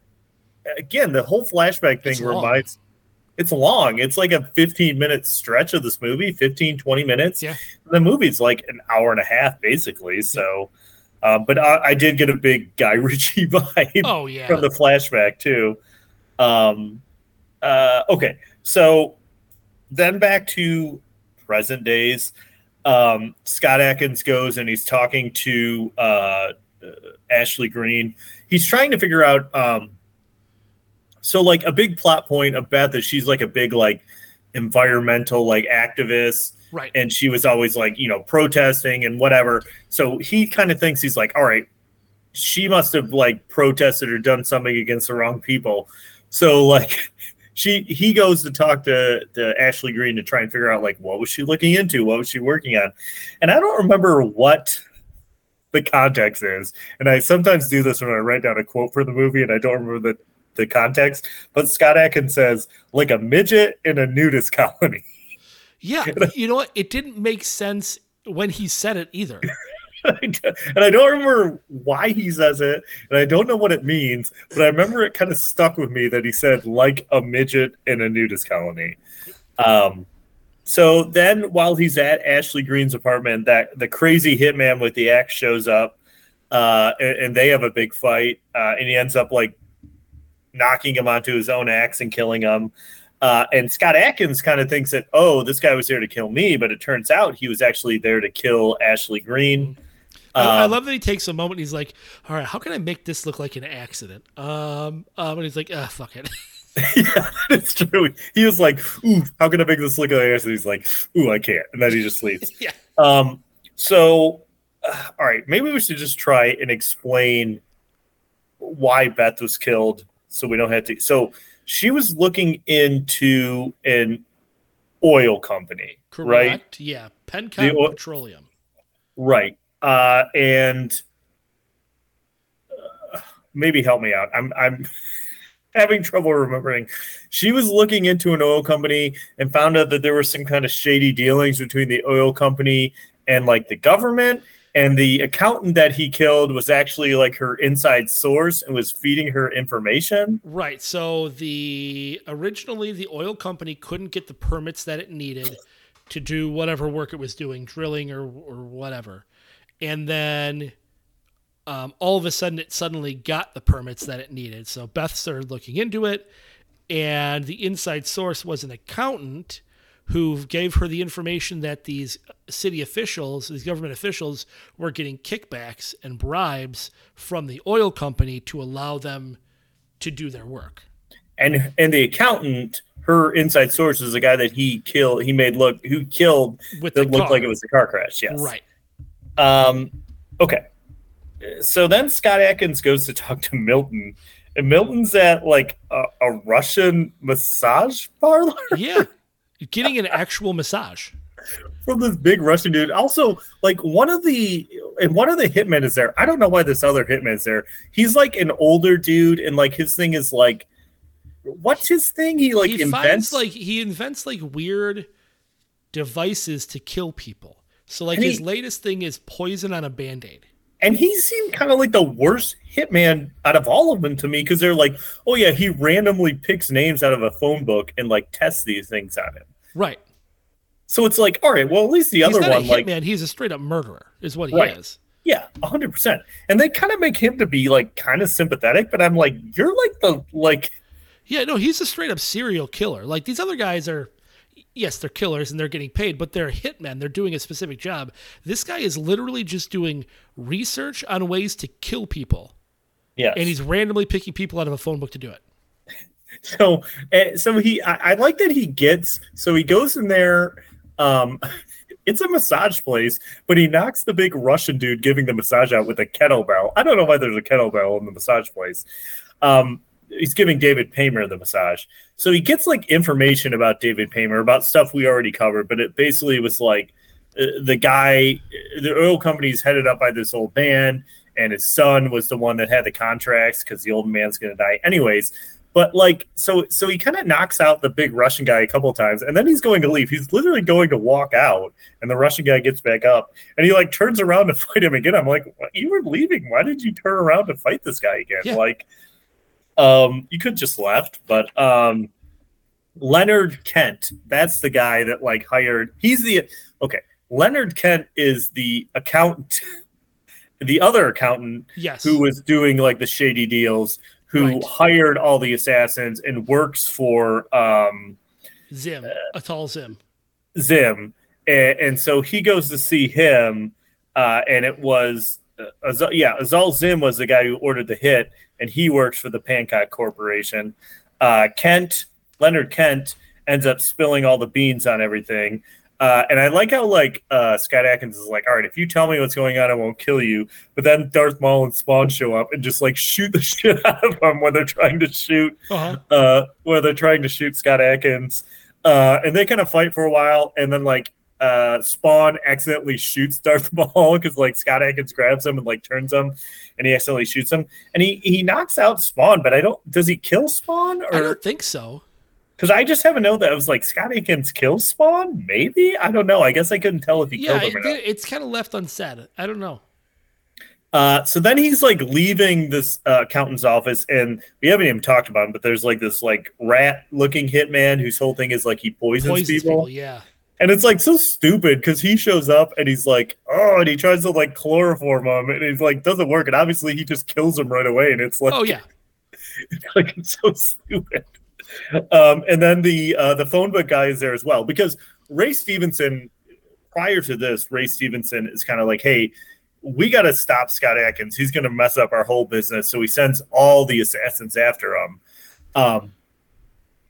Again, the whole flashback thing It's long. reminds. it's long. It's like a 15 minute stretch of this movie, 15, 20 minutes. Yeah. The movie's like an hour and a half, basically. So, uh, but I, I did get a big Guy Ritchie vibe Oh yeah. from the flashback, too. Um, uh, okay. So then back to present days. Um, Scott Adkins goes and he's talking to uh, uh, Ashley Greene. He's trying to figure out. Um, so, like a big plot point of Beth is she's like a big like environmental like activist, right. and she was always like you know protesting and whatever. So he kind of thinks he's like, all right, she must have like protested or done something against the wrong people. So like she he goes to talk to, to Ashley Greene to try and figure out like what was she looking into, what was she working on, and I don't remember what the context is. And I sometimes do this when I write down a quote for the movie and I don't remember the the context. But Scott Adkins says like a midget in a nudist colony. Yeah. You know what? It didn't make sense when he said it either. and I don't remember why he says it, and I don't know what it means, but I remember it kind of stuck with me that he said like a midget in a nudist colony. Um, so then, while he's at Ashley Greene's apartment, that the crazy hitman with the axe shows up, uh, and, and they have a big fight, uh, and he ends up like knocking him onto his own axe and killing him. Uh, and Scott Adkins kind of thinks that, oh, this guy was here to kill me, but it turns out he was actually there to kill Ashley Greene. I, I Um, love that he takes a moment. And he's like, "All right, how can I make this look like an accident?" Um, um, and he's like, "Ah, fuck it." yeah, it's true. He was like, "Ooh, how can I make this look like an accident?" He's like, "Ooh, I can't," and then he just leaves. yeah. Um, so, uh, all right, maybe we should just try and explain why Beth was killed, so we don't have to. So she was looking into an oil company, Correct. right? Yeah. Pencom Petroleum. Right. Uh, and uh, maybe help me out. I'm I'm having trouble remembering. She was looking into an oil company and found out that there were some kind of shady dealings between the oil company and like the government. And the accountant that he killed was actually like her inside source and was feeding her information. Right. So the originally the oil company couldn't get the permits that it needed to do whatever work it was doing, drilling or or whatever. And then um, all of a sudden it suddenly got the permits that it needed. So Beth started looking into it, and the inside source was an accountant who gave her the information that these city officials, these government officials, were getting kickbacks and bribes from the oil company to allow them to do their work. And and the accountant, her inside source is the guy that he killed. He made look who killed With that looked car. like it was a car crash. Yes. Right. Um, okay. So then Scott Adkins goes to talk to Milton, and Milton's at like a, a Russian massage parlor Yeah. Getting an actual massage. from this big Russian dude. Also, like one of the and one of the hitmen is there. I don't know why this other hitman is there. He's like an older dude, and like his thing is like, what's his thing? He like he invents finds like he invents like weird devices to kill people. So like And his he- latest thing is poison on a band-aid. And he seemed kind of like the worst hitman out of all of them to me because they're like, oh yeah, he randomly picks names out of a phone book and like tests these things on him. Right. So it's like, all right, well at least the He's other one, a like, man, he's a straight up murderer, is what he Right. is. yeah, hundred percent. And they kind of make him to be like kind of sympathetic, but I'm like, you're like the like, Yeah, no, he's a straight up serial killer. Like these other guys are yes, they're killers and they're getting paid, but they're hitmen. They're doing a specific job. This guy is literally just doing research on ways to kill people. yeah. And he's randomly picking people out of a phone book to do it. so so he I, I like that he gets so he goes in there um it's a massage place but he knocks the big russian dude giving the massage out with a kettlebell. I don't know why there's a kettlebell in the massage place. Um he's giving david paymer the massage. So he gets like information about david paymer about stuff we already covered but it basically was like uh, the guy the oil company's headed up by this old man and his son was the one that had the contracts because the old man's going to die. Anyways but like, so so he kind of knocks out the big Russian guy a couple times, and then he's going to leave. He's literally going to walk out, and the Russian guy gets back up, and he like turns around to fight him again. I'm like, "What? you were leaving. Why did you turn around to fight this guy again? Yeah. Like, um, you could just left, but um, Leonard Kent. That's the guy that like hired. He's the okay. Leonard Kent is the accountant, the other accountant Yes. who was doing like the shady deals, who Right. hired all the assassins and works for um, Zim, Atal Zim. Zim, and, and so he goes to see him, uh, and it was uh, Azal, yeah, Azal Zim was the guy who ordered the hit, and he works for the Pancock Corporation. Uh, Kent Leonard Kent ends up spilling all the beans on everything. Uh, and I like how like uh, Scott Adkins is like, all right, if you tell me what's going on, I won't kill you. But then Darth Maul and Spawn show up and just like shoot the shit out of them when they're trying to shoot Uh-huh. uh, where they're trying to shoot Scott Adkins, uh, and they kind of fight for a while, and then like uh, Spawn accidentally shoots Darth Maul because like Scott Adkins grabs him and like turns him, and he accidentally shoots him, and he he knocks out Spawn, but I don't. Does he kill Spawn I don't think so. Because I just have a note that it was like Scott Adkins kills Spawn? Maybe I don't know. I guess I couldn't tell if he Yeah, killed him it, or not. it's kind of left unsaid. I don't know. Uh, so then he's like leaving this uh, accountant's office, and we haven't even talked about him, but there's like this like rat looking hitman whose whole thing is like he poisons, Poisons people. people. Yeah. And it's like so stupid because he shows up and he's like, oh, and he tries to like chloroform him, and he's like, doesn't work. And obviously he just kills him right away. And it's like, Oh yeah. like it's so stupid. Um, and then the uh, the phone book guy is there as well because Ray Stevenson, prior to this, Ray Stevenson is kind of like, hey, we got to stop Scott Adkins. He's going to mess up our whole business. So he sends all the assassins after him. Um,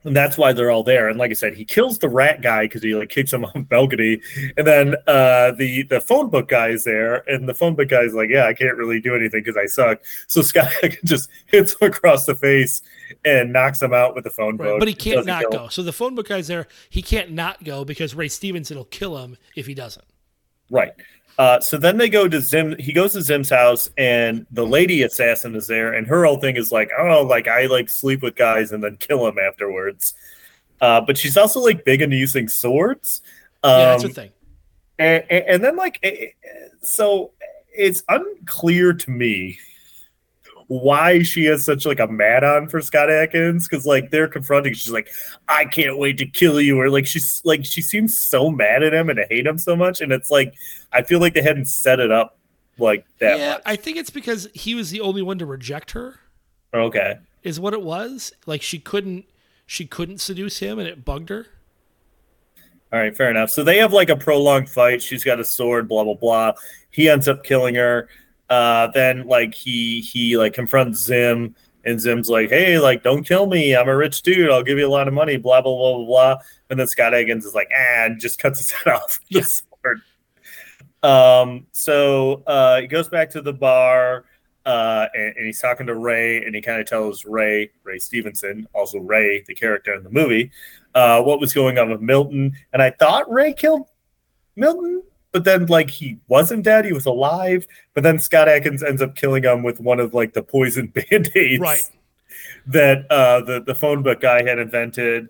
and that's why they're all there. And like I said, he kills the rat guy because he like kicks him off the balcony. And then uh, the the phone book guy is there, and the phone book guy is like, "Yeah, I can't really do anything because I suck." So Scott just hits him across the face and knocks him out with the phone Right. book. But he can't Doesn't not go. So the phone book guy's there. He can't not go because Ray Stevenson will kill him if he doesn't. Right. Uh, so then they go to Zim. He goes to Zim's house, and the lady assassin is there, and her whole thing is like, oh, like I like sleep with guys and then kill them afterwards. Uh, but she's also like big into using swords. Um, Yeah, that's the thing. and, and, and then like, so it's unclear to me why she has such like a mad on for Scott Adkins because like they're confronting. She's like, I can't wait to kill you, or like she's like she seems so mad at him and to hate him so much, and it's like I feel like they hadn't set it up like that Yeah, much. I think it's because he was the only one to reject her. okay, Is what it was. Like she couldn't she couldn't seduce him and it bugged her. all right, fair enough. So they have like a prolonged fight. She's got a sword, blah blah blah. He ends up killing her. Uh, then like he he like confronts Zim, and Zim's like, "Hey, like don't kill me. I'm a rich dude. I'll give you a lot of money." Blah blah blah blah blah. And then Scott Adkins is like, "Ah," and just cuts his head off. with the Yeah. sword. Um. So uh, he goes back to the bar. Uh, and, and he's talking to Ray, and he kind of tells Ray, Ray Stevenson, also Ray, the character in the movie, uh, what was going on with Milton. And I thought Ray killed Milton, but then like he wasn't dead; he was alive. But then Scott Adkins ends up killing him with one of like the poison band aids Right. that uh, the the phone book guy had invented.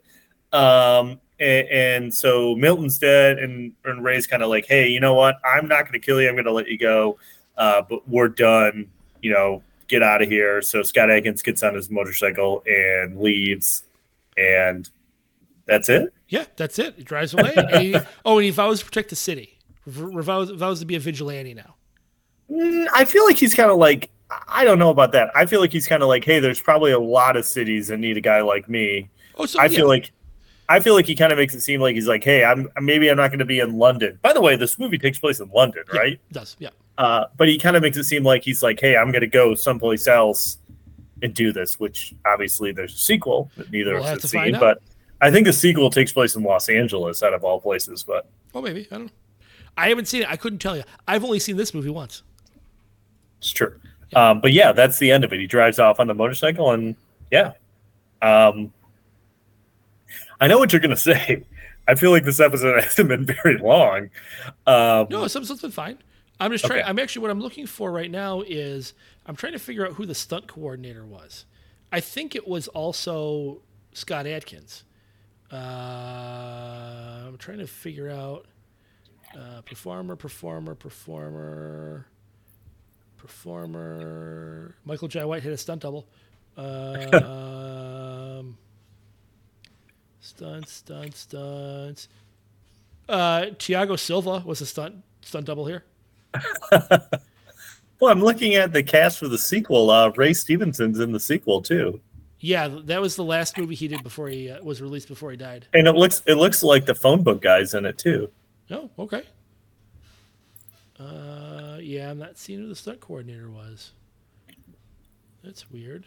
Um, and, and so Milton's dead, and, and Ray's kind of like, "Hey, you know what? I'm not going to kill you. I'm going to let you go, uh, but we're done. You know, get out of here." So Scott Adkins gets on his motorcycle and leaves, and that's it. Yeah, that's it. He drives away. and he, oh, and he vows to protect the city. V- vows, vows to be a vigilante now. Mm, I feel like he's kind of like I don't know about that. I feel like he's kind of like, hey, there's probably a lot of cities that need a guy like me. Oh, so I yeah. feel like I feel like he kind of makes it seem like he's like, hey, I'm maybe I'm not going to be in London. By the way, this movie takes place in London, Yeah, right? it does yeah. Uh, but he kind of makes it seem like he's like, hey, I'm going to go someplace else and do this. Which obviously there's a sequel that neither We'll of have us have seen, out. but I think the sequel takes place in Los Angeles, out of all places. But Oh, maybe I don't know. I haven't seen it. I couldn't tell you. I've only seen this movie once. It's true. Um, but yeah, that's the end of it. He drives off on the motorcycle, and yeah. Um, I know what you're going to say. I feel like this episode hasn't been very long. Um, No, some something fine. I'm just trying. Okay. I'm actually what I'm looking for right now is I'm trying to figure out who the stunt coordinator was. I think it was also Scott Adkins. Uh, I'm trying to figure out uh, performer, performer, performer, performer. Michael Jai White hit a stunt double. Um, Stunts, stunts, stunts. Uh, Tiago Silva was a stunt stunt double here. Well, I'm looking at the cast for the sequel. Uh, Ray Stevenson's in the sequel too, Yeah, that was the last movie he did before he uh, was released before he died. and it looks it looks like the phone book guys in it too. Oh, okay. Uh, yeah, I'm not seeing who the stunt coordinator was. That's weird.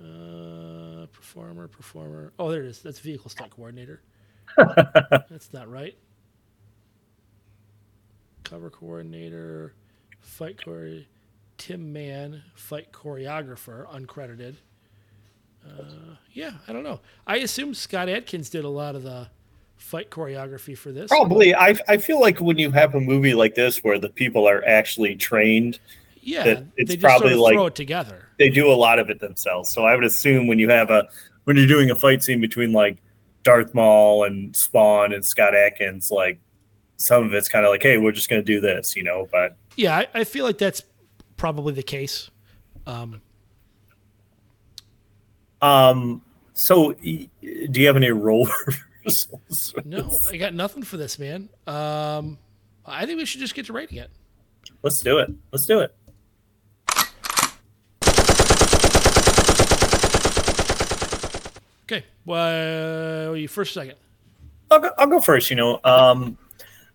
Uh, performer, performer. Oh, there it is. That's vehicle stunt coordinator. That's not right. Cover coordinator, fight chore, Tim Man, fight choreographer, uncredited. Uh, yeah, I don't know. I assume Scott Adkins did a lot of the fight choreography for this. Probably, I I feel like when you have a movie like this where the people are actually trained, Yeah, that it's they probably sort of like- throw it together. they do a lot of it themselves. So I would assume when you have a when you're doing a fight scene between like Darth Maul and Spawn and Scott Adkins, like some of it's kind of like, hey, we're just going to do this, you know. But Yeah, I, I feel like that's probably the case. Um, um, so do you have any role no. I got nothing for this, man. Um, I think we should just get to rating it. Let's do it. Let's do it. Okay, well, you first, second. I'll go, I'll go first. You know, um,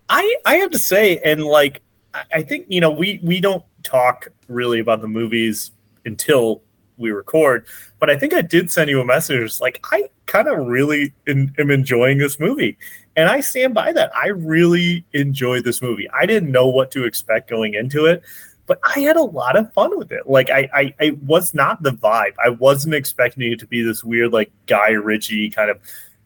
I I have to say, and like I, I think you know, we we don't talk really about the movies until we record. But I think I did send you a message. Like I kind of really in, am enjoying this movie, and I stand by that. I really enjoyed this movie. I didn't know what to expect going into it. But I had a lot of fun with it. Like I, I, I was not the vibe. I wasn't expecting it to be this weird, like Guy Ritchie kind of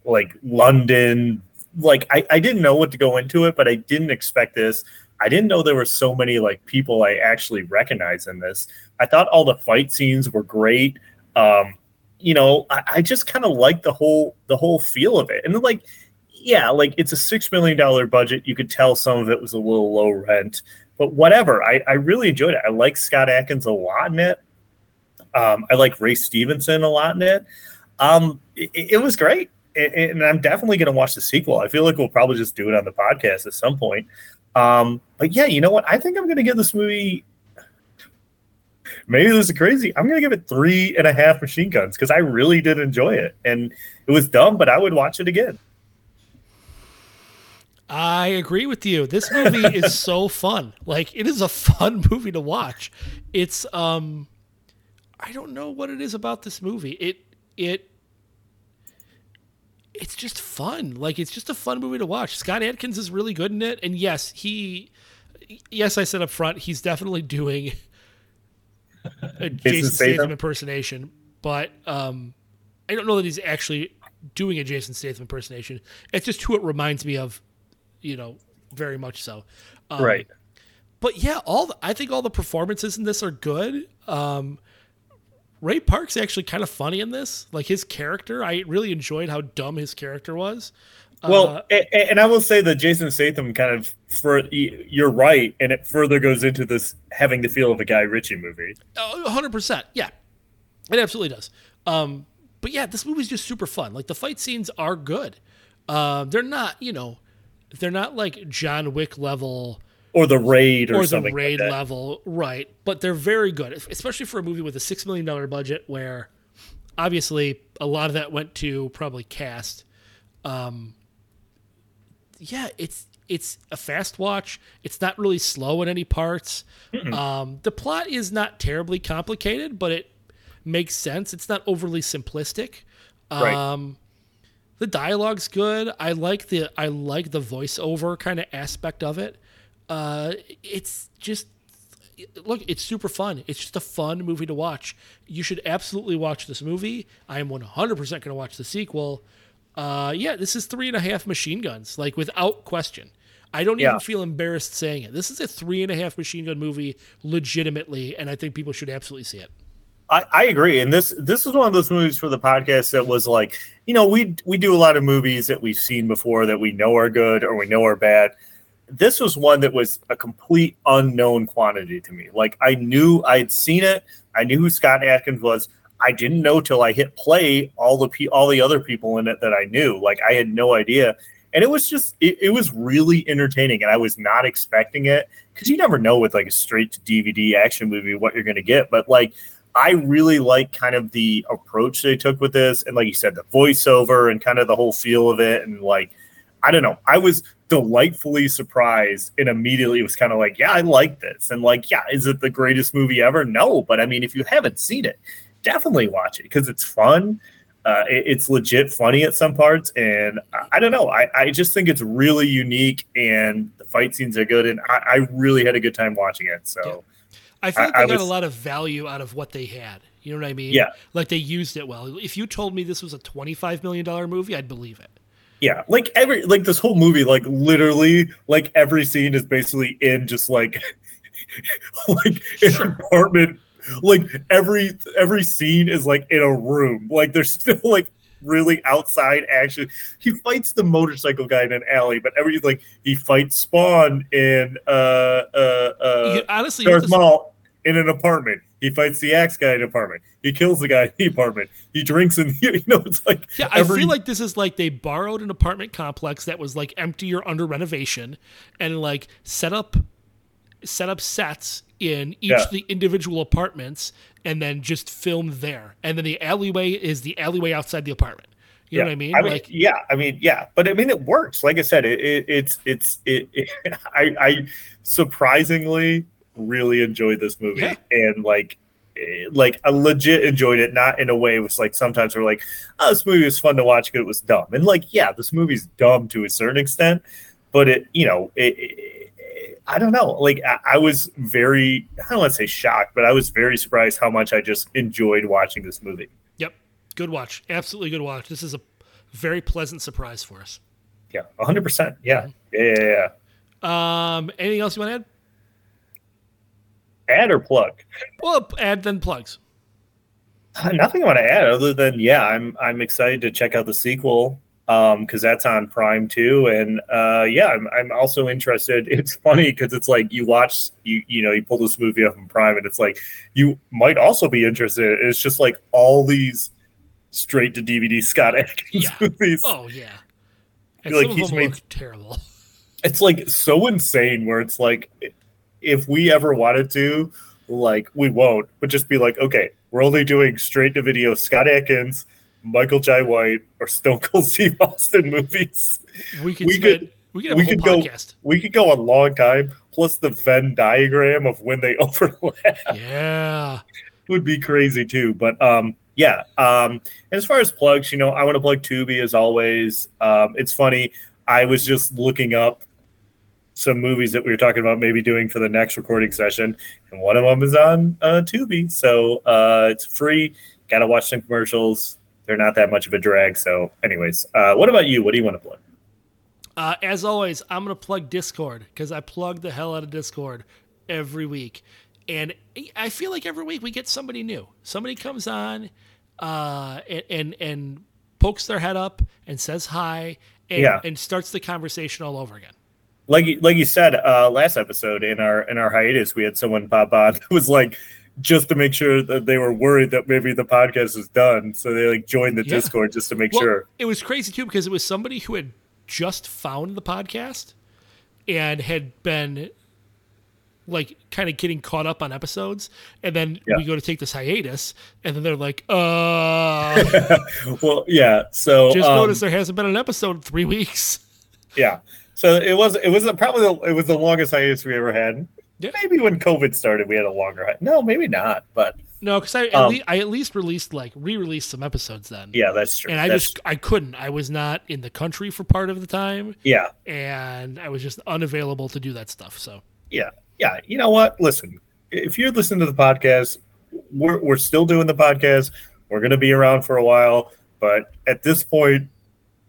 like London. Like I, I didn't know what to go into it, but I didn't expect this. I didn't know there were so many like people I actually recognize in this. I thought all the fight scenes were great. Um, you know, I, I just kind of like the whole the whole feel of it. And like, yeah, like it's a six million dollar budget. You could tell some of it was a little low rent, but whatever. I, I really enjoyed it. I like Scott Adkins a lot in it. Um, I like Ray Stevenson a lot in it. Um, it, it was great and I'm definitely going to watch the sequel. I feel like we'll probably just do it on the podcast at some point. Um, but yeah, you know what? I think I'm going to give this movie. Maybe this is crazy. I'm going to give it three and a half machine guns because I really did enjoy it, and it was dumb, but I would watch it again. I agree with you. This movie is so fun. Like it is a fun movie to watch. It's um I don't know what it is about this movie. It it it's just fun. Like it's just a fun movie to watch. Scott Adkins is really good in it and yes, he yes, I said up front he's definitely doing a Jason Statham impersonation, but um I don't know that he's actually doing a Jason Statham impersonation. It's just who it reminds me of you know, very much so. Um, right. But yeah, all the, I think all the performances in this are good. Um, Ray Park's actually kind of funny in this. Like his character, I really enjoyed how dumb his character was. Well, Uh, and I will say that Jason Statham kind of for you're right, and it further goes into this having the feel of a Guy Ritchie movie. hundred percent, Yeah, it absolutely does. Um, but yeah, this movie's just super fun. Like the fight scenes are good. Uh, they're not, you know, they're not like John Wick level Or the raid, or, or the raid like level, right? But they're very good, especially for a movie with a six million dollar budget, where obviously a lot of that went to probably cast. Um, yeah, it's it's a fast watch. It's not really slow in any parts. Um, the plot is not terribly complicated, but it makes sense. It's not overly simplistic. Right. Um, the dialogue's good. I like the I like the voiceover kind of aspect of it. Uh, it's just look, it's super fun. It's just a fun movie to watch. You should absolutely watch this movie. I am 100% going to watch the sequel. Uh, yeah, this is three and a half machine guns, like without question. I don't Yeah. even feel embarrassed saying it. This is a three and a half machine gun movie, legitimately, and I think people should absolutely see it. I, I agree, and this this is one of those movies for the podcast that was like, you know, we we do a lot of movies that we've seen before that we know are good or we know are bad. This was one that was a complete unknown quantity to me. Like I knew I'd seen it, I knew who Scott Adkins was. I didn't know till I hit play all the pe- all the other people in it that I knew. Like I had no idea, and it was just it, it was really entertaining, and I was not expecting it because you never know with like a straight to DVD action movie what you're going to get. But like I really like kind of the approach they took with this, and like you said, the voiceover and kind of the whole feel of it, and like I don't know, I was delightfully surprised and immediately was kind of like, yeah, I like this, and like, yeah, is it the greatest movie ever? No, but I mean, if you haven't seen it, definitely watch it because it's fun. Uh, it- it's legit funny at some parts, and I, I don't know. I, I just think it's really unique, and the fight scenes are good, and I, I really had a good time watching it. So. I feel I- they got was- a lot of value out of what they had. You know what I mean? Yeah. Like they used it well. If you told me this was a twenty-five million dollar movie, I'd believe it. Yeah, like every like this whole movie, like literally, like every scene is basically in just like like an apartment. Like every every scene is like in a room. Like there's still like really outside action. He fights the motorcycle guy in an alley, but every like he fights Spawn in uh uh uh You- honestly, Darth Maul in an apartment. He fights the axe guy in an apartment. He kills the guy in the apartment. He drinks in you know it's like Yeah, I feel like this is like they borrowed an apartment complex that was like empty or under renovation, and like set up set up sets in each Yeah. of the individual apartments, and then just filmed there. And then the alleyway is the alleyway outside the apartment. You know what I mean? like, yeah, I mean, yeah, but I mean, it works. Like I said, it, it it's it's it, it I, I surprisingly really enjoyed this movie, Yeah. and like, eh, like I legit enjoyed it. Not in a way it was like sometimes we're like, oh, this movie was fun to watch because it was dumb, and like, yeah, this movie's dumb to a certain extent, but it, you know, it. it I don't know. Like I, I was very, I don't want to say shocked, but I was very surprised how much I just enjoyed watching this movie. yep, good watch, absolutely good watch. This is a very pleasant surprise for us. Yeah, hundred percent. Yeah, yeah, yeah, yeah. Um, anything else you want to add? Add or plug? Well, add then plugs. Nothing I want to add other than yeah, I'm I'm excited to check out the sequel um because that's on Prime too, and uh yeah, I'm I'm also interested. It's funny because it's like you watch you you know you pull this movie up on Prime and it's like you might also be interested. It's just like all these straight to DVD Scott Adkins Yeah. movies. Oh yeah, and like he's made- terrible. it's like so insane where it's like if we ever wanted to like we won't but just be like okay we're only doing straight to video scott adkins michael jai white or stone cold steve austin movies We could We spend, could- we could we could go we could go a long time plus the venn diagram of when they overlap Yeah. would be crazy too. But um, yeah. Um, as far as plugs, you know, I want to plug Tubi as always. Um, it's funny. I was just looking up some movies that we were talking about maybe doing for the next recording session, and one of them is on uh, Tubi. So uh, it's free. Got to watch some commercials. They're not that much of a drag. So, anyways, uh, what about you? What do you want to plug? Uh, as always, I'm going to plug Discord because I plug the hell out of Discord every week. And I feel like every week we get somebody new. Somebody comes on uh, and, and, and pokes their head up and says hi and, Yeah. and starts the conversation all over again. Like you- like you said uh, last episode in our in our hiatus, we had someone pop on that was like just to make sure that they were worried that maybe the podcast was done, so they like joined the Yeah. Discord just to make Well, sure. It was crazy too because it was somebody who had just found the podcast and had been like kind of getting caught up on episodes and then Yeah. we go to take this hiatus and then they're like uh Well, yeah. So just um, noticed there hasn't been an episode in three weeks yeah. So it was it was probably the, it was the longest hiatus we ever had. Yeah. Maybe when COVID started, we had a longer. No, maybe not. But no because I, at Um, lea- I at least released like re-released some episodes then yeah, that's true. and I That's just I couldn't I was not in the country for part of the time yeah, and I was just unavailable to do that stuff so yeah, yeah. You know what? Listen, if you're listening to the podcast, we're we're still doing the podcast. We're going to be around for a while, but at this point,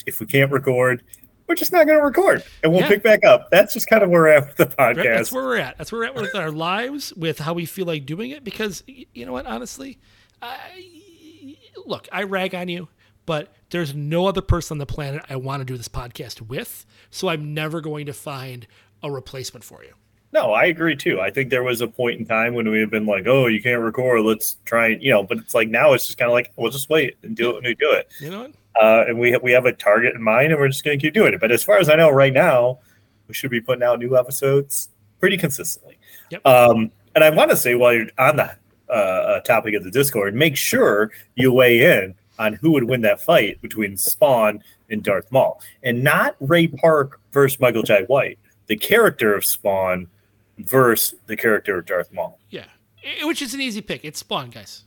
if we can't record, we're just not going to record, and we'll Yeah. pick back up. That's just kind of where we're at with the Right, podcast. That's where we're at. That's where we're at with our lives, with how we feel like doing it. Because you know what, honestly, I, look, I rag on you, but there's no other person on the planet I want to do this podcast with. So I'm never going to find a replacement for you. No, I agree too. I think there was a point in time when we had been like, "Oh, you can't record. Let's try." and You know, but it's like now it's just kind of like, "We'll just wait and do it when we do it." You know what? Uh, and we we have a target in mind, and we're just going to keep doing it. But as far as I know, right now, we should be putting out new episodes pretty consistently. Yep. Um, and I want to say while you're on the uh, topic of the Discord, make sure you weigh in on who would win that fight between Spawn and Darth Maul, and not Ray Park versus Michael Jai White, the character of Spawn versus the character of Darth Maul. Yeah, which is an easy pick. It's Spawn, guys.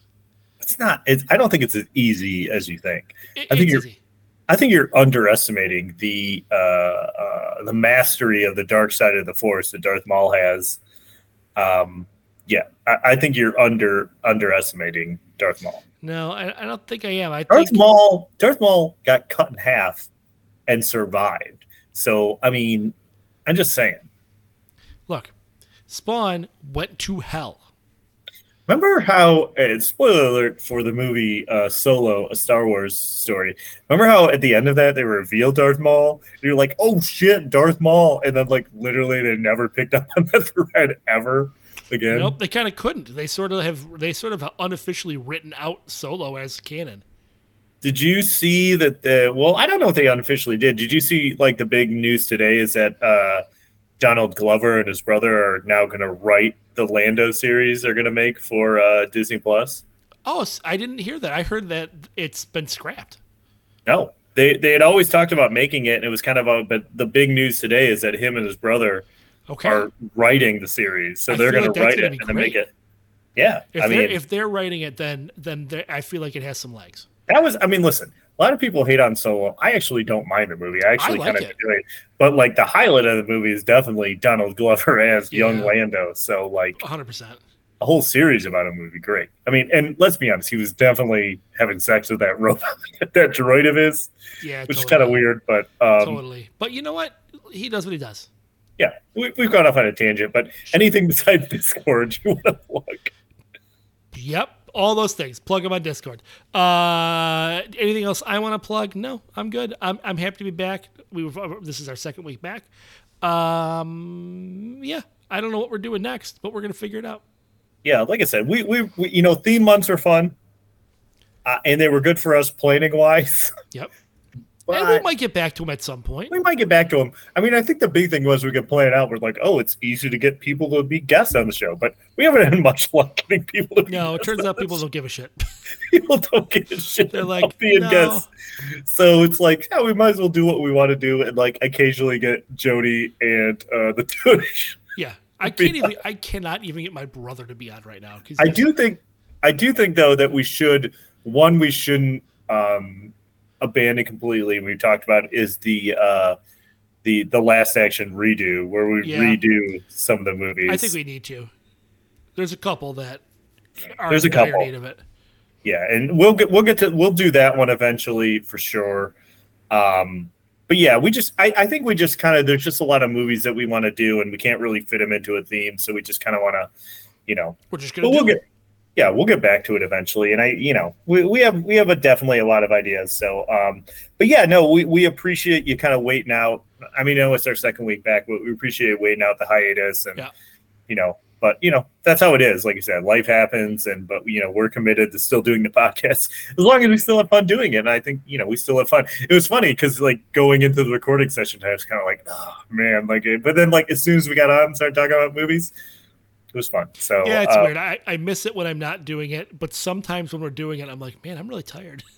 It's not. It's, I don't think it's as easy as you think. It- I think you're- easy. I think you're underestimating the uh, uh, the mastery of the dark side of the force that Darth Maul has. Um, yeah, I, I think you're under underestimating Darth Maul. No, I, I don't think I am. I Darth think Maul, Darth Maul got cut in half and survived. So I mean, I'm just saying. look, Spawn went to hell. Remember how? Uh, spoiler alert for the movie uh, Solo, a Star Wars story. Remember how at the end of that they revealed Darth Maul? And you're like, oh shit, Darth Maul, and then like literally they never picked up on that thread ever again. Nope, they kind of couldn't. They sort of have. They sort of unofficially written out Solo as canon. Did you see that? The well, I don't know if they unofficially did. Did you see like the big news today? Is that uh, Donald Glover and his brother are now going to write the Lando series they're going to make for uh, Disney Plus? Oh, I didn't hear that. I heard that it's been scrapped. No, they they had always talked about making it, and it was kind of a. But the big news today is that him and his brother Okay. are writing the series, so I they're going like to write it and make it. Yeah, if I mean, if they're writing it, then then I feel like it has some legs. that was. I mean, listen, a lot of people hate on Solo. I actually don't mind the movie. I actually like kind of enjoy it. But like the highlight of the movie is definitely Donald Glover as young Lando. So like 100. percent a whole series about him would be great. I mean, and let's be honest, he was definitely having sex with that robot, that droid of his, Yeah, which is kind of weird. But um, totally. But you know what? He does what he does. yeah, we, we've gone off on a tangent. But anything besides Discord you want to plug? Yep, all those things. Plug them on Discord. Uh, anything else I want to plug? No, I'm good. I'm I'm happy to be back. We were, this is our second week back. Um, yeah, I don't know what we're doing next, but we're gonna figure it out. yeah, like I said, we we, we you know theme months are fun, uh, and they were good for us planning wise. Yep. But and we might get back to him at some point. we might get back to him. I mean, I think the big thing was we could play it out. We're like, oh, it's easy to get people to be guests on the show, but we haven't had much luck getting people to. Be No, it turns on out people don't give a shit. people don't give a shit. They're like, being no. guests. So it's like, yeah, we might as well do what we want to do, and like occasionally get Jody and uh, the Tush. Yeah, I can't even. I cannot even get my brother to be on right now. I do think, I do think though that we should one we shouldn't um, abandon completely. We talked about is the uh, the the last action redo where we Yeah. redo some of the movies. I think we need to. There's a couple that are There's a couple. need of it. yeah, and we'll get we'll get to we'll do that one eventually for sure. Um, but yeah, we just I, I think we just kind of there's just a lot of movies that we want to do and we can't really fit them into a theme, so we just kind of want to, you know, We're just gonna but we'll it. get yeah we'll get back to it eventually. And i you know we, we have we have a definitely a lot of ideas. So um but yeah no we, we appreciate you kind of waiting out. I mean i know it's our second week back but we appreciate waiting out the hiatus and Yeah. you know but you know that's how it is. Like you said life happens and but you know we're committed to still doing the podcast as long as we still have fun doing it. And i think you know we still have fun. It was funny because like going into the recording session i was kind of like oh man like but then like as soon as we got on and started talking about movies it was fun so Yeah, it's uh, weird. I, I miss it when I'm not doing it, but sometimes when we're doing it, I'm like, man, I'm really tired.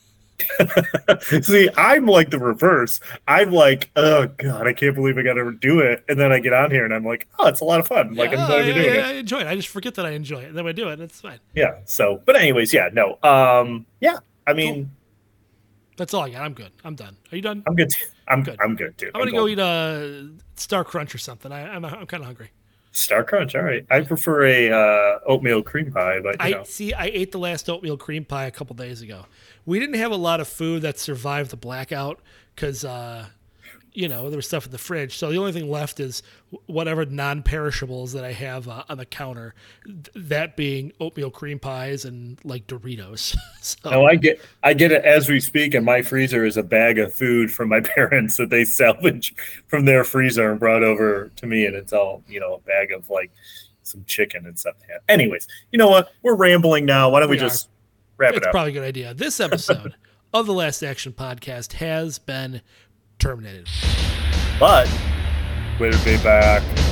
See, I'm like the reverse. I'm like, oh god, I can't believe I got to do it, and then I get on here and I'm like, oh, it's a lot of fun. Like I'm glad I, we're doing I, I enjoy it. I just forget that I enjoy it, and then I do it, it's fine. Yeah. So, but anyways, yeah, no, um, yeah. I mean, That's all I got. I'm good. I'm done. Are you done? I'm good. Too. I'm Good. I'm good too. I'm gonna I'm go eat a Star Crunch or something. I, I'm I'm kind of hungry. Star Crunch. All right. I prefer a uh, oatmeal cream pie, but you I know, see. I ate the last oatmeal cream pie a couple days ago. We didn't have a lot of food that survived the blackout because uh, you know, there was stuff in the fridge. So the only thing left is whatever non-perishables that I have uh, on the counter. Th- that being oatmeal cream pies and like Doritos. so No, I get I get it as we speak, and my freezer is a bag of food from my parents that they salvage from their freezer and brought over to me, and it's all you know, a bag of like some chicken and stuff. Anyways, you know what? We're rambling now. Why don't we, We just wrap it's it up? probably a good idea. This episode of the Last Action Podcast has been terminated. but we'll be back.